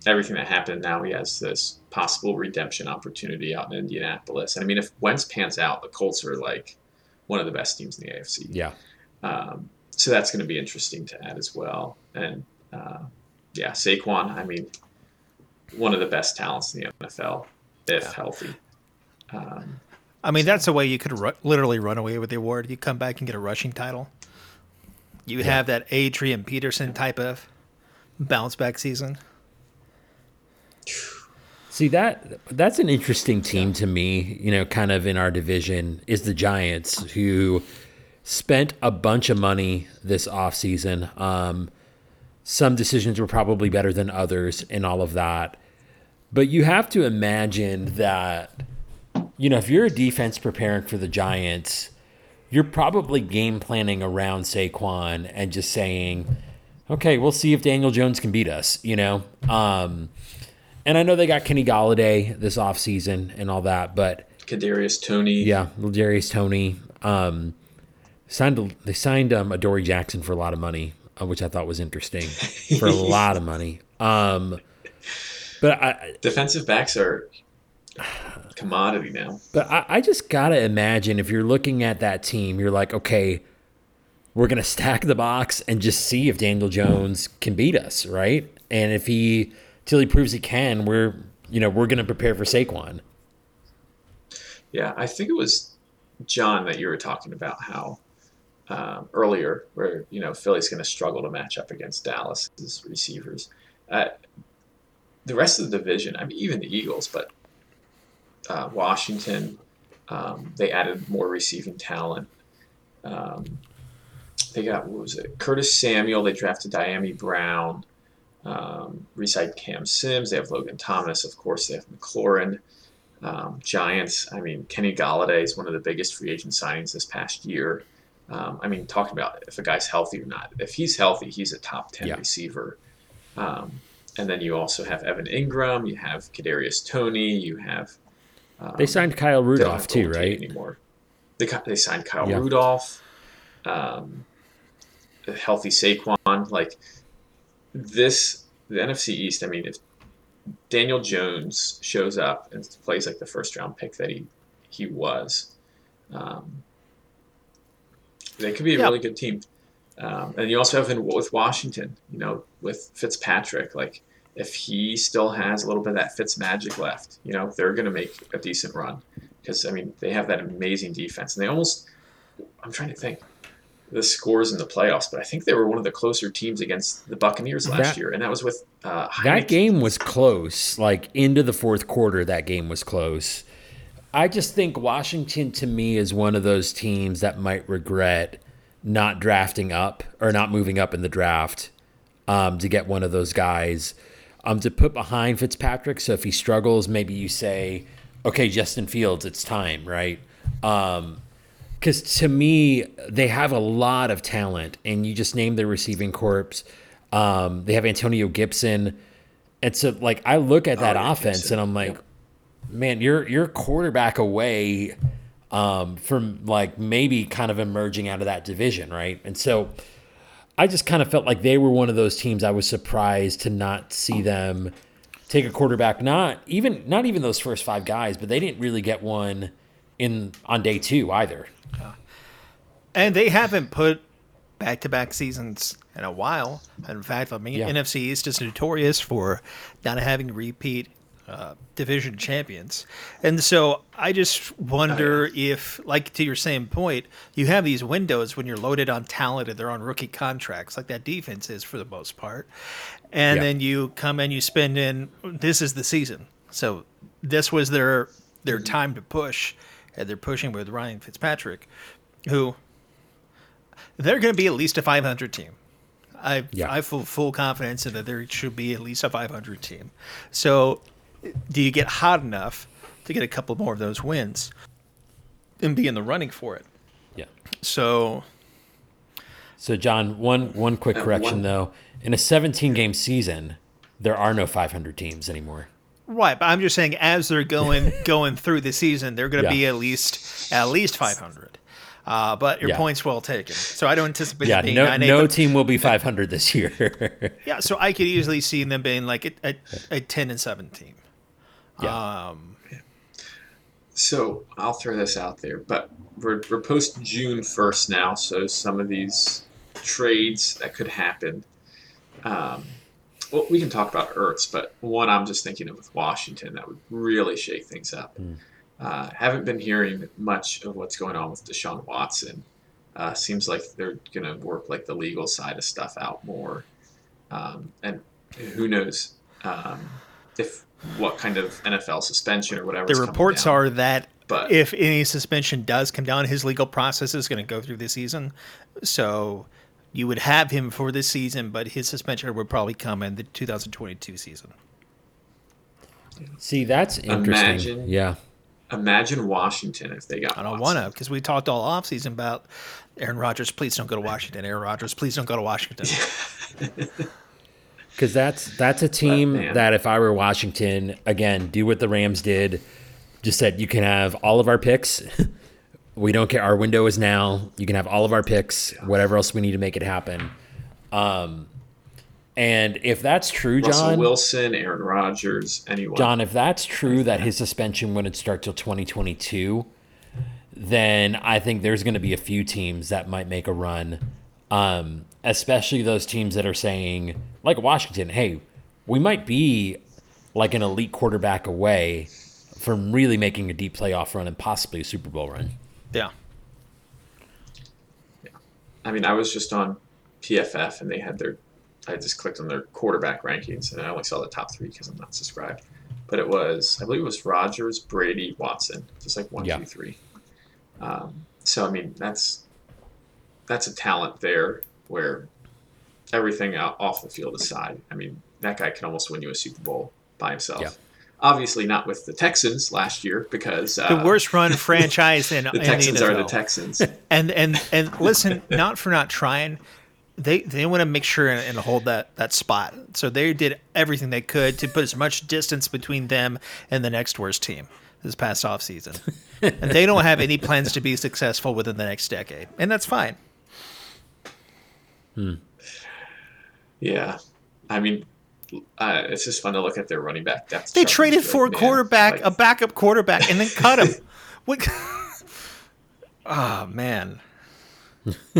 [SPEAKER 3] everything that happened. Now he has this possible redemption opportunity out in Indianapolis. And I mean, if Wentz pans out, the Colts are like one of the best teams in the AFC.
[SPEAKER 2] yeah.
[SPEAKER 3] Um, so that's going to be interesting to add as well. And uh, yeah, Saquon, I mean, one of the best talents in the NFL, if
[SPEAKER 1] Yeah.
[SPEAKER 3] healthy. Um,
[SPEAKER 1] I mean, that's a way you could ru- literally run away with the award. You come back and get a rushing title. You have that Adrian Peterson type of bounce back season.
[SPEAKER 2] See that that's an interesting team to me, you know, kind of in our division is the Giants who spent a bunch of money this offseason. Um some decisions were probably better than others and all of that. But you have to imagine that you know, if you're a defense preparing for the Giants, you're probably game planning around Saquon and just saying, okay, we'll see if Daniel Jones can beat us, you know? Um, and I know they got Kenny Golladay this offseason and all that, but
[SPEAKER 3] Kadarius Toney.
[SPEAKER 2] yeah, Darius Toney. Um, signed they signed um, Adoree Jackson for a lot of money, uh, which I thought was interesting for a lot of money. Um, but I,
[SPEAKER 3] Defensive backs are commodity now.
[SPEAKER 2] But I, I just gotta imagine if you're looking at that team, you're like, okay, we're gonna stack the box and just see if Daniel Jones can beat us, right? And if he till he proves he can, we're you know we're gonna prepare for Saquon.
[SPEAKER 3] Yeah, I think it was John that you were talking about how um, earlier, where you know Philly's going to struggle to match up against Dallas's receivers. Uh, the rest of the division, I mean, even the Eagles, but uh, Washington, um, they added more receiving talent. Um, they got what was it? Curtis Samuel. They drafted Dyami Brown. Um, re-signed Cam Sims. They have Logan Thomas, of course. They have McLaurin. Um, Giants. I mean, Kenny Golladay is one of the biggest free agent signings this past year. Um, I mean, talking about if a guy's healthy or not. If he's healthy, he's a top ten
[SPEAKER 2] Yeah.
[SPEAKER 3] receiver. Um, and then you also have Evan Engram. You have Kadarius Toney. You have um,
[SPEAKER 2] They signed Kyle Rudolph too,
[SPEAKER 3] Golden Tate
[SPEAKER 2] right?
[SPEAKER 3] Anymore. They they signed Kyle
[SPEAKER 2] Yeah.
[SPEAKER 3] Rudolph, um, a healthy Saquon. Like this, the NFC East. I mean, if Daniel Jones shows up and plays like the first round pick that he he was, um, they could be a
[SPEAKER 1] Yeah.
[SPEAKER 3] really good team. Um, and you also have in, with Washington, you know, with Fitzpatrick, like if he still has a little bit of that Fitz magic left, you know, they're going to make a decent run because I mean they have that amazing defense and they almost. I'm trying to think the scores in the playoffs, but I think they were one of the closer teams against the Buccaneers last
[SPEAKER 2] That-
[SPEAKER 3] year, and that was with uh,
[SPEAKER 2] That game was close. Like into the fourth quarter, that game was close. I just think Washington to me is one of those teams that might regret not drafting up or not moving up in the draft um, to get one of those guys um, to put behind Fitzpatrick. So if he struggles, maybe you say, okay, Justin Fields, it's time, right? Um, because to me, they have a lot of talent, and you just name their receiving corps. Um, they have Antonio Gibson. And so, like, I look at that
[SPEAKER 3] Oh,
[SPEAKER 2] offense
[SPEAKER 3] Gibson.
[SPEAKER 2] and I'm like, man, you're you're quarterback away um, from like maybe kind of emerging out of that division, right? And so, I just kind of felt like they were one of those teams. I was surprised to not see them take a quarterback. Not even not even those first five guys, but they didn't really get one in on day two either.
[SPEAKER 1] and they haven't put back-to-back seasons in a while. In fact, I mean,
[SPEAKER 2] Yeah.
[SPEAKER 1] NFC East is notorious for not having repeat uh, division champions, and so I just wonder if, like to your same point, you have these windows when you're loaded on talent and they're on rookie contracts, like that defense is for the most part, and
[SPEAKER 2] Yeah.
[SPEAKER 1] then you come and you spend in. This is the season, so this was their their time to push, and they're pushing with Ryan Fitzpatrick, who they're going to be at least a 500 team. I
[SPEAKER 2] Yeah.
[SPEAKER 1] I have full, full confidence in that there should be at least a 500 team. So, do you get hot enough to get a couple more of those wins and be in the running for it?
[SPEAKER 2] Yeah.
[SPEAKER 1] So,
[SPEAKER 2] So John, one one quick
[SPEAKER 3] Uh,
[SPEAKER 2] correction
[SPEAKER 3] one-
[SPEAKER 2] though. In a 17 game season, there are no 500 teams anymore.
[SPEAKER 1] right, but I'm just saying as they're going going through the season, they're going to
[SPEAKER 2] Yeah.
[SPEAKER 1] be at least at least 500. Uh, but your
[SPEAKER 2] Yeah.
[SPEAKER 1] point's well taken. So I don't anticipate
[SPEAKER 2] Yeah,
[SPEAKER 1] it being
[SPEAKER 2] no, no team will be 500 this year.
[SPEAKER 1] Yeah, so I could easily see them being like a, a, a 10 and 7 team.
[SPEAKER 2] Yeah.
[SPEAKER 1] Um,
[SPEAKER 3] So I'll throw this out there, but we're, we're post June first now, so some of these trades that could happen. Um, well, we can talk about Ertz, but one I'm just thinking of with Washington that would really shake things up. Uh, haven't been hearing much of what's going on with Deshaun Watson. Uh, seems like they're going to work like the legal side of stuff out more, um, and who knows um, if what kind of NFL suspension or whatever.
[SPEAKER 1] the reports are that
[SPEAKER 3] But-
[SPEAKER 1] if any suspension does come down, his legal process is going to go through the season. So you would have him for this season, but his suspension would probably come in the 2022 season.
[SPEAKER 2] See, that's interesting.
[SPEAKER 3] Imagine-
[SPEAKER 2] Yeah.
[SPEAKER 3] Imagine Washington if they got.
[SPEAKER 1] I don't want to because we talked all offseason about Aaron Rodgers. Please don't go to Washington. Aaron Rodgers, please don't go to Washington.
[SPEAKER 2] Because that's that's a team
[SPEAKER 3] man.
[SPEAKER 2] that if I were Washington, again, do what the Rams did. Just said you can have all of our picks. we don't care. Our window is now. You can have all of our picks. Whatever else we need to make it happen. Um, and if that's true,
[SPEAKER 3] Russell
[SPEAKER 2] John,
[SPEAKER 3] Wilson, Aaron Rodgers, anyone.
[SPEAKER 2] John, if that's true that his suspension wouldn't start till 2022, then I think there's going to be a few teams that might make a run, um, especially those teams that are saying, like Washington, hey, we might be like an elite quarterback away from really making a deep playoff run and possibly a Super Bowl run.
[SPEAKER 1] yeah.
[SPEAKER 3] I mean, I was just on PFF and they had their. I just clicked on their quarterback rankings and I only saw the top three because I'm not subscribed. But it was, I believe it was Rodgers, Brady, Watson, just like one,
[SPEAKER 2] Yeah.
[SPEAKER 3] two, three. Um, so I mean, that's that's a talent there where everything off the field aside. I mean, that guy can almost win you a Super Bowl by himself.
[SPEAKER 2] Yeah.
[SPEAKER 3] Obviously, not with the Texans last year because uh,
[SPEAKER 1] The worst run franchise in,
[SPEAKER 3] The
[SPEAKER 1] in
[SPEAKER 3] Texans
[SPEAKER 1] the
[SPEAKER 3] are the Texans.
[SPEAKER 1] and and and listen, not for not trying. They they want to make sure and, and hold that that spot. So they did everything they could to put as much distance between them and the next worst team this past off season. and they don't have any plans to be successful within the next decade, and that's fine.
[SPEAKER 3] Yeah, I mean, uh, it's just fun to look at their running back depth.
[SPEAKER 1] They traded for a
[SPEAKER 3] like,
[SPEAKER 1] quarterback,
[SPEAKER 3] like,
[SPEAKER 1] a backup quarterback, and then cut him. what? oh man.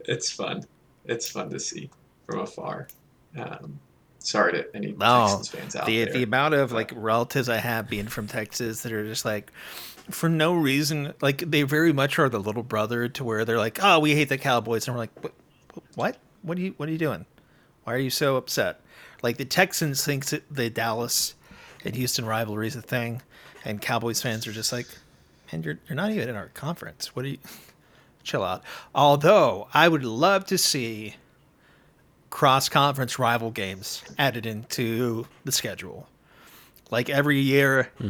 [SPEAKER 3] it's fun. It's fun to see from afar. Um, sorry to any
[SPEAKER 1] No,
[SPEAKER 3] Texans fans out
[SPEAKER 1] the
[SPEAKER 3] there.
[SPEAKER 1] the amount of like relatives I have being from Texas that are just like, for no reason, like they very much are the little brother to where they're like, oh, we hate the Cowboys, and we're like, what? What? What are you? What are you doing? Why are you so upset? Like the Texans think that the Dallas and Houston rivalry is a thing, and Cowboys fans are just like, man, you're you're not even in our conference. What are you? Chill out. Although I would love to see cross conference rival games added into the schedule. Like every year, uh,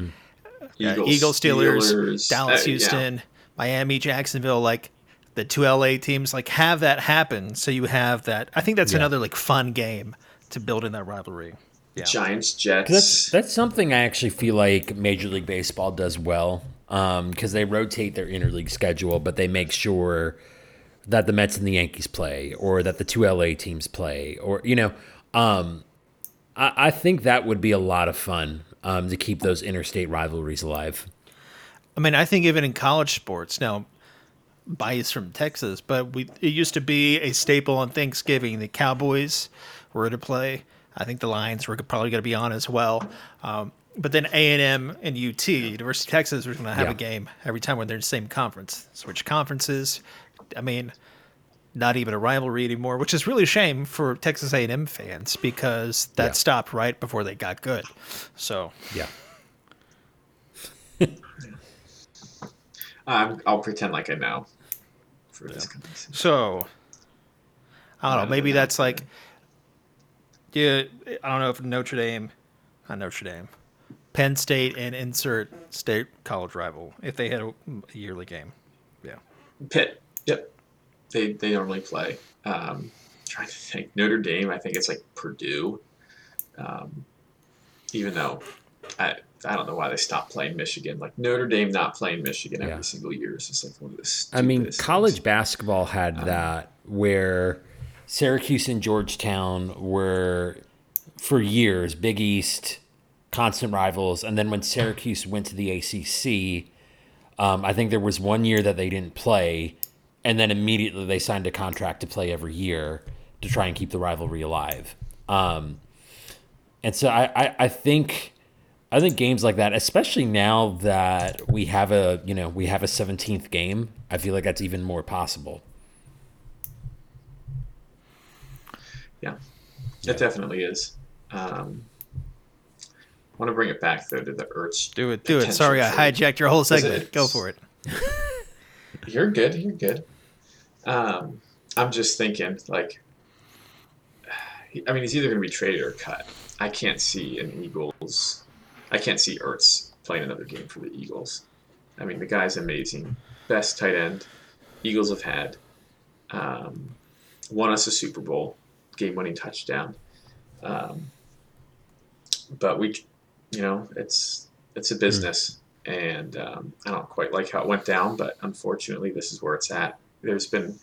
[SPEAKER 1] Eagles, Steelers,
[SPEAKER 3] Steelers,
[SPEAKER 1] Dallas,
[SPEAKER 3] uh, yeah.
[SPEAKER 1] Houston, Miami, Jacksonville, like the two LA teams, like have that happen. So you have that. I think that's
[SPEAKER 2] Yeah.
[SPEAKER 1] another like fun game to build in that rivalry. Yeah.
[SPEAKER 3] Giants,
[SPEAKER 2] 'Cause
[SPEAKER 3] Jets.
[SPEAKER 2] That's that's something I actually feel like Major League Baseball does well because they rotate their interleague schedule, but they make sure that the Mets and the Yankees play, or that the two LA teams play, or you know, um, I, I think that would be a lot of fun um, to keep those interstate rivalries alive.
[SPEAKER 1] I mean, I think even in college sports now, bias from Texas, but we it used to be a staple on Thanksgiving. The Cowboys were to play. I think the Lions were probably going to be on as well. Um, but then A and M and UT, University of Texas, was going to have
[SPEAKER 2] Yeah.
[SPEAKER 1] a game every time when they're in the same conference. Switch conferences. I mean, not even a rivalry anymore, which is really a shame for Texas A and M fans because that
[SPEAKER 2] Yeah.
[SPEAKER 1] stopped right before they got good. So
[SPEAKER 2] Yeah.
[SPEAKER 3] Um, I'll pretend like I know for this conversation.
[SPEAKER 1] So I don't know.
[SPEAKER 3] Rather
[SPEAKER 1] Maybe that's like, yeah. I don't know if Notre Dame, not Notre Dame, Penn State, and insert state college rival if they had a, a yearly game. Yeah.
[SPEAKER 3] Pitt. Yep. They they normally play. Um, trying to think. Notre Dame. I think it's like Purdue. Um, even though I I don't know why they stopped playing Michigan. Like Notre Dame not playing Michigan every
[SPEAKER 2] Yeah.
[SPEAKER 3] single year is just like one of the.
[SPEAKER 2] I mean, college
[SPEAKER 3] things.
[SPEAKER 2] basketball had that where Syracuse and Georgetown were for years Big East constant rivals, and then when Syracuse went to the ACC, um, I think there was one year that they didn't play, and then immediately they signed a contract to play every year to try and keep the rivalry alive. Um, and so I, I, I think I think games like that, especially now that we have a you know we have a seventeenth game, I feel like that's even more possible.
[SPEAKER 3] Yeah, it definitely is. Um, I want to bring it back though to the Ertz.
[SPEAKER 1] Do it. Do it.
[SPEAKER 3] potential
[SPEAKER 1] Sorry, I hijacked your whole segment.
[SPEAKER 3] it-
[SPEAKER 1] Go for it.
[SPEAKER 3] You're good. You're good. Um, I'm just thinking, like, I mean, he's either going to be traded or cut. I can't see an Eagles. I can't see Ertz playing another game for the Eagles. I mean, the guy's amazing. Best tight end Eagles have had. Um, won us a Super Bowl, game-winning touchdown. Um, but we, you know, it's it's a business, and um, I don't quite like how it went down. But unfortunately, this is where it's at. There's been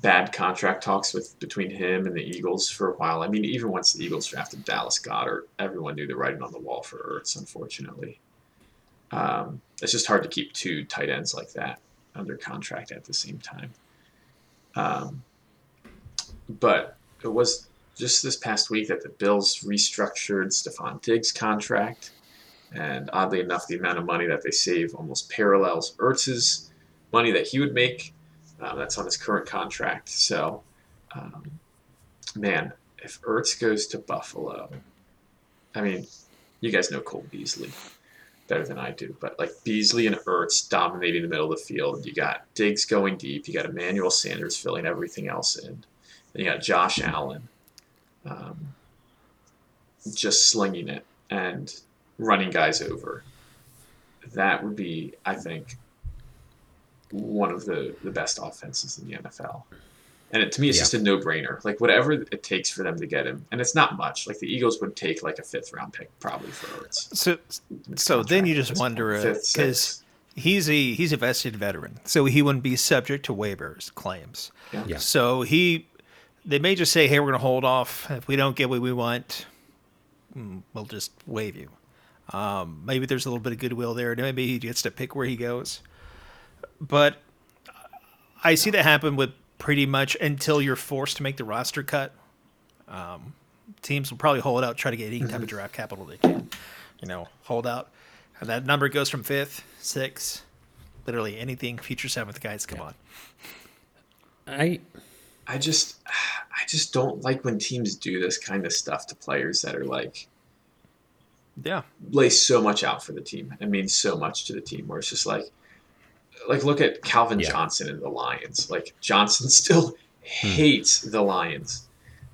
[SPEAKER 3] bad contract talks with between him and the Eagles for a while. I mean, even once the Eagles drafted Dallas Goedert, everyone knew the writing on the wall for Ertz. Unfortunately, um, it's just hard to keep two tight ends like that under contract at the same time. Um, but it was just this past week that the Bills restructured Stefon Diggs' contract, and oddly enough, the amount of money that they save almost parallels Ertz's money that he would make. Um, that's on his current contract. So, um, man, if Ertz goes to Buffalo, I mean, you guys know Cole Beasley better than I do, but like Beasley and Ertz dominating the middle of the field. You got Diggs going deep. You got Emmanuel Sanders filling everything else in. And you got Josh Allen um, just slinging it and running guys over. That would be, I think, one of the, the best offenses in the NFL. And it, to me, it's
[SPEAKER 2] Yeah.
[SPEAKER 3] just a no brainer. Like, whatever it takes for them to get him. And it's not much. Like, the Eagles would take, like, a fifth round pick probably for Ertz.
[SPEAKER 1] So, so then you just wonder because he's a he's a vested veteran, so he wouldn't be subject to waivers claims.
[SPEAKER 3] Yeah.
[SPEAKER 2] Yeah.
[SPEAKER 1] So he, they may just say, "Hey, we're going to hold off. If we don't get what we want, mm, we'll just waive you." Um, maybe there's a little bit of goodwill there. Maybe he gets to pick where he goes. But I see that happen with pretty much until you're forced to make the roster cut. Um, teams will probably hold out, try to get any type of draft capital they can. You know, hold out, and that number goes from fifth, sixth, literally anything. Future seventh guys, come on.
[SPEAKER 2] I
[SPEAKER 3] I just I just don't like when teams do this kind of stuff to players that are like
[SPEAKER 1] Yeah.
[SPEAKER 3] lay so much out for the team and mean so much to the team where it's just like like look at Calvin
[SPEAKER 2] Yeah.
[SPEAKER 3] Johnson and the Lions. Like Johnson still hates the Lions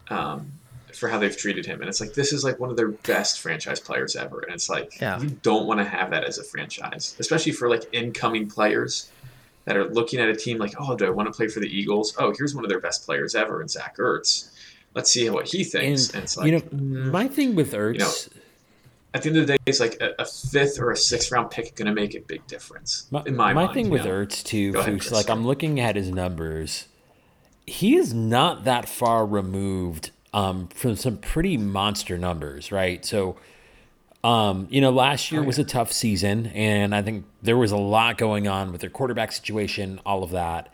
[SPEAKER 3] um, for how they've treated him. And it's like this is like one of their best franchise players ever. And it's like
[SPEAKER 1] Yeah.
[SPEAKER 3] you don't want to have that as a franchise, especially for like incoming players that are looking at a team like, oh, do I want to play for the Eagles? Oh, here's one of their best players ever in Zach Ertz. Let's see what he thinks. And, it's like,
[SPEAKER 2] you know
[SPEAKER 3] mm,
[SPEAKER 2] my thing with Ertz.
[SPEAKER 3] know, at the end of the day, it's like a, a fifth or a sixth round pick going to make a big difference
[SPEAKER 2] My,
[SPEAKER 3] in my,
[SPEAKER 2] my
[SPEAKER 3] mind.
[SPEAKER 2] thing with
[SPEAKER 3] know?
[SPEAKER 2] Ertz too, Fuchs, like. I'm looking at his numbers. He is not that far removed um, from some pretty monster numbers, right? So, Um, you know, last year was a tough season, and I think there was a lot going on with their quarterback situation, all of that.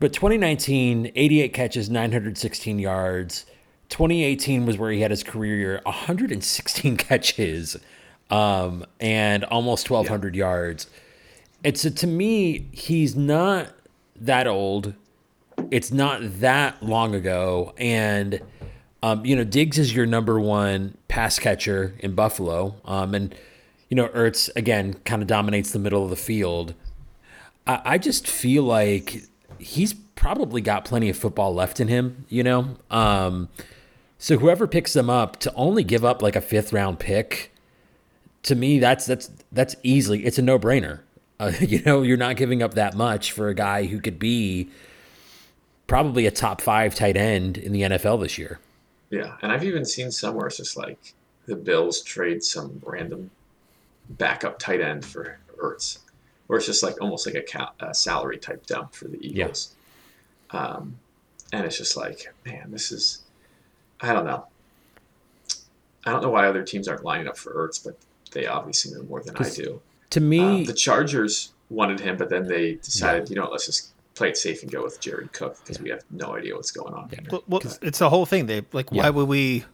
[SPEAKER 2] But 2019, 88 catches, 916 yards. 2018 was where he had his career year, 116 catches, um, and almost 1,200 yards. It's a, to me, he's not that old. It's not that long ago, and um, you know, Diggs is your number one pass catcher in Buffalo, um, and you know, Ertz again kind of dominates the middle of the field. I, I just feel like he's probably got plenty of football left in him, you know. Um, so whoever picks them up to only give up like a fifth round pick, to me, that's that's that's easily it's a no brainer. Uh, you know, you're not giving up that much for a guy who could be probably a top five tight end in the NFL this year.
[SPEAKER 3] Yeah, and I've even seen somewhere it's just like the Bills trade some random backup tight end for Ertz, or it's just like almost like a, cal- a salary type dump for the Eagles. Yeah. Um, and it's just like, man, this is, I don't know. I don't know why other teams aren't lining up for Ertz, but they obviously know more than I do.
[SPEAKER 2] To me,
[SPEAKER 3] uh, the Chargers wanted him, but then they decided, yeah. you know, let's just play it safe and go with Jared Cook because yeah. we have no idea what's going on.
[SPEAKER 1] Yeah. Well, well it's the whole thing. They like, why would we?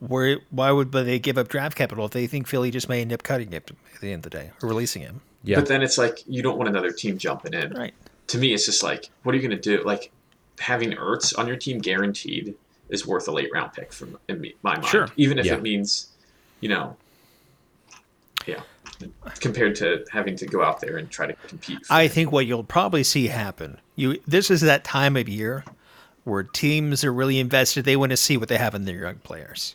[SPEAKER 1] Where, why would they give up draft capital if they think Philly just may end up cutting him at the end of the day or releasing him?
[SPEAKER 3] Yeah. But then it's like you don't want another team jumping in.
[SPEAKER 1] Right.
[SPEAKER 3] To me, it's just like, what are you going to do? Like having Ertz on your team guaranteed is worth a late round pick from in my mind.
[SPEAKER 1] Sure.
[SPEAKER 3] Even if yeah. it means, you know, yeah compared to having to go out there and try to compete.
[SPEAKER 1] I think what you'll probably see happen. You this is that time of year where teams are really invested. They want to see what they have in their young players.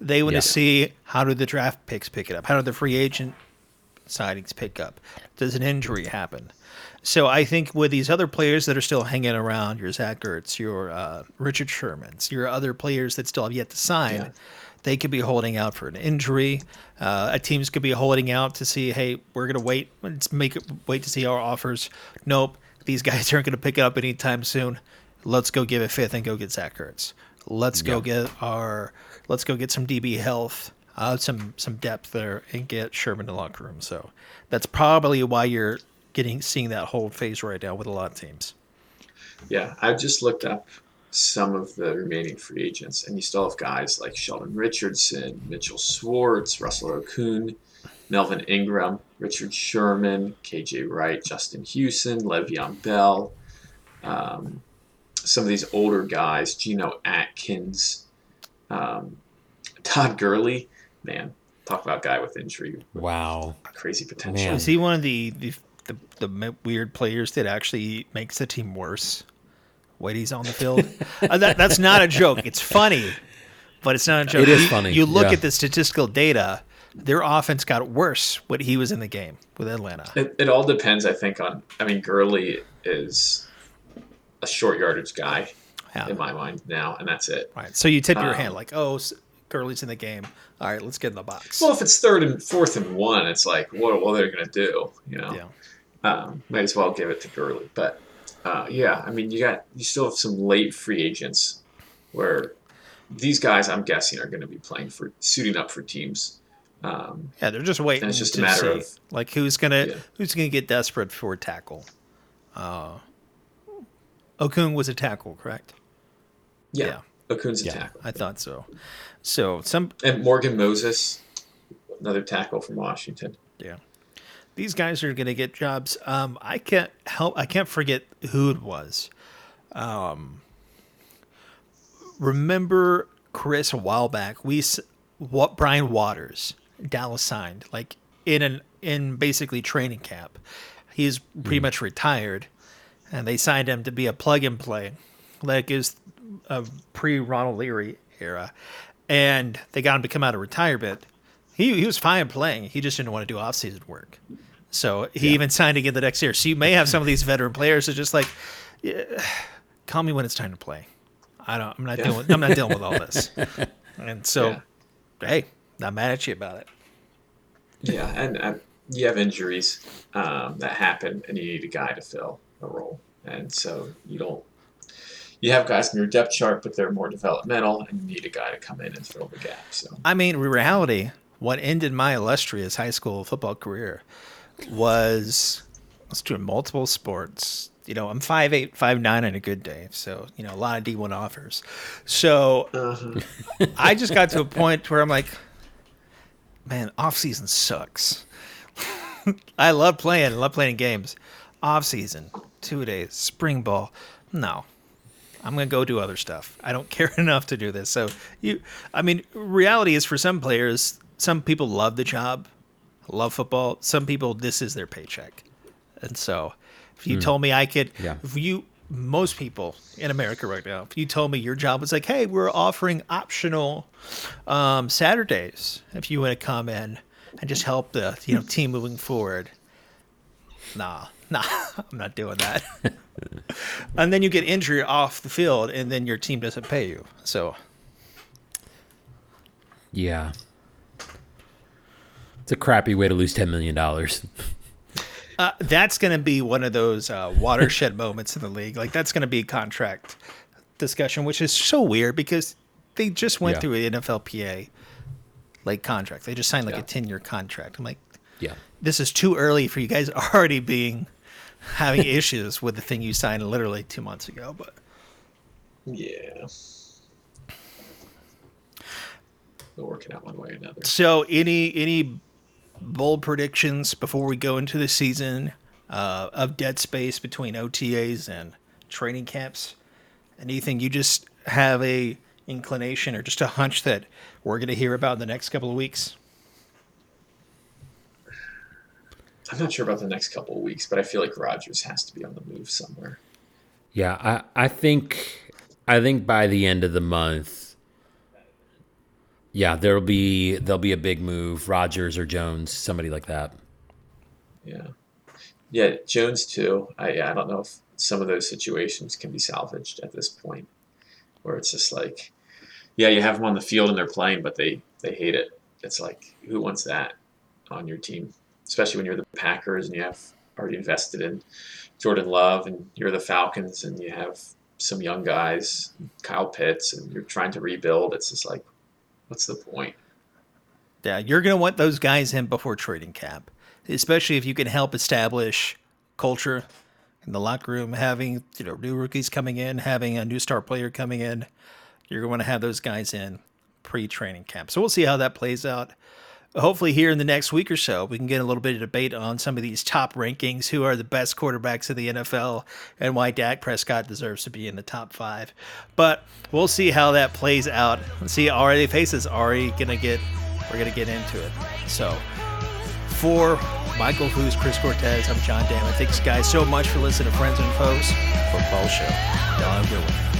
[SPEAKER 1] They want yeah. to see how do the draft picks pick it up? How do the free agent signings pick up? Does an injury happen? So I think with these other players that are still hanging around, your Zach Ertz, your uh, Richard Sherman's, your other players that still have yet to sign, yeah. They could be holding out for an injury. Uh, a teams could be holding out to see, hey, we're gonna wait, let's make it wait to see our offers. Nope, these guys aren't gonna pick it up anytime soon. Let's go give a fifth and go get Zach Ertz. Let's go get our, let's go get some DB health, uh, some some depth there, and get Sherman in the locker room. So that's probably why you're getting seeing that whole phase right now with a lot of teams.
[SPEAKER 3] Yeah, I just looked up some of the remaining free agents. And you still have guys like Sheldon Richardson, Mitchell Schwartz, Russell Okung, Melvin Ingram, Richard Sherman, KJ Wright, Justin Houston, Le'Veon Bell. Um, some of these older guys, Geno Atkins, um, Todd Gurley. Man, talk about guy with injury.
[SPEAKER 2] Wow,
[SPEAKER 3] crazy potential.
[SPEAKER 1] Man. Is he one of the, the the, the weird players that actually makes the team worse? when he's on the field. uh, that, that's not a joke. It's funny, but it's not a joke.
[SPEAKER 2] It is
[SPEAKER 1] you,
[SPEAKER 2] funny.
[SPEAKER 1] You look
[SPEAKER 2] yeah.
[SPEAKER 1] at the statistical data. Their offense got worse when he was in the game with Atlanta.
[SPEAKER 3] It, it all depends, I think, on. I mean, Gurley is a short yardage guy yeah. in my mind now, and that's it.
[SPEAKER 1] Right. So you tip um, your hand like, oh, Gurley's in the game. All right, let's get in the box.
[SPEAKER 3] Well, if it's third and fourth and one, it's like, what, what are they going to do? You know, yeah. Um, might as well give it to Gurley. But uh, yeah, I mean, you got you still have some late free agents where these guys, I'm guessing, are going to be playing for suiting up for teams. Um,
[SPEAKER 1] yeah, they're just waiting.
[SPEAKER 3] And it's just a matter see, of
[SPEAKER 1] like who's gonna yeah. who's gonna get desperate for a tackle. Uh, Okung was a tackle, correct?
[SPEAKER 3] Yeah, yeah. Okung's a yeah, tackle.
[SPEAKER 1] I thought so. So some
[SPEAKER 3] and Morgan Moses, another tackle from Washington.
[SPEAKER 1] Yeah these guys are going to get jobs. Um, I can't help. I can't forget who it was. Um, remember Chris a while back? We what Brian Waters Dallas signed like in an in basically training camp. He's pretty mm. much retired, and they signed him to be a plug and play, like is a pre Ronald Leary era, and they got him to come out of retirement. He, he was fine playing. He just didn't want to do off season work. So he yeah. even signed again the next year. So you may have some of these veteran players that just like, yeah, call me when it's time to play. I don't. I'm not yeah. dealing. With, I'm not dealing with all this. And so, hey, not mad at you about it.
[SPEAKER 3] Yeah, and, and you have injuries um, that happen, and you need a guy to fill a role. And so you don't. You have guys in your depth chart, but they're more developmental, and you need a guy to come in and fill the gap. So
[SPEAKER 1] I mean, reality, what ended my illustrious high school football career was I was doing multiple sports. You know, I'm five eight, five nine on a good day, so you know a lot of D1 offers. So uh-huh. I just got to a point where I'm like, man, off season sucks. I love playing, I love playing games. Off season, two days, spring ball, no. I'm gonna go do other stuff. I don't care enough to do this. So you, I mean, reality is for some players, some people love the job, love football. Some people, this is their paycheck. And so, if you mm. told me I could, yeah. if you, most people in America right now, if you told me your job was like, hey, we're offering optional um, Saturdays if you want to come in and just help the you know team moving forward, nah, nah, I'm not doing that. and then you get injured off the field, and then your team doesn't pay you. So,
[SPEAKER 2] yeah, it's a crappy way to lose ten million dollars.
[SPEAKER 1] Uh, that's going to be one of those uh, watershed moments in the league. Like that's going to be contract discussion, which is so weird because they just went yeah. through an NFLPA like contract. They just signed like yeah. a ten year contract. I'm like,
[SPEAKER 2] yeah,
[SPEAKER 1] this is too early for you guys already being having issues with the thing you signed literally two months ago. But
[SPEAKER 3] yeah. They're working out one way or another.
[SPEAKER 1] So, any any bold predictions before we go into the season uh, of dead space between OTAs and training camps? Anything you just have a inclination or just a hunch that we're going to hear about in the next couple of weeks?
[SPEAKER 3] I'm not sure about the next couple of weeks, but I feel like Rodgers has to be on the move somewhere.
[SPEAKER 2] Yeah, I, I think I think by the end of the month yeah, there'll be there'll be a big move, Rodgers or Jones, somebody like that.
[SPEAKER 3] Yeah, yeah, Jones too. I I don't know if some of those situations can be salvaged at this point, where it's just like, yeah, you have them on the field and they're playing, but they they hate it. It's like who wants that on your team, especially when you're the Packers and you have already invested in Jordan Love and you're the Falcons and you have some young guys, Kyle Pitts, and you're trying to rebuild. It's just like What's the point?
[SPEAKER 1] Yeah, you're going to want those guys in before trading cap, especially if you can help establish culture in the locker room, having you know new rookies coming in, having a new star player coming in. You're going to have those guys in pre-training camp. So we'll see how that plays out hopefully here in the next week or so we can get a little bit of debate on some of these top rankings who are the best quarterbacks in the NFL and why Dak Prescott deserves to be in the top five but we'll see how that plays out Let's see already faces already gonna get we're gonna get into it so for Michael Who's Chris Cortez, I'm John Damon. Thanks, guys, so much for listening to Friends and Foes Football Show. Y'all have a good one.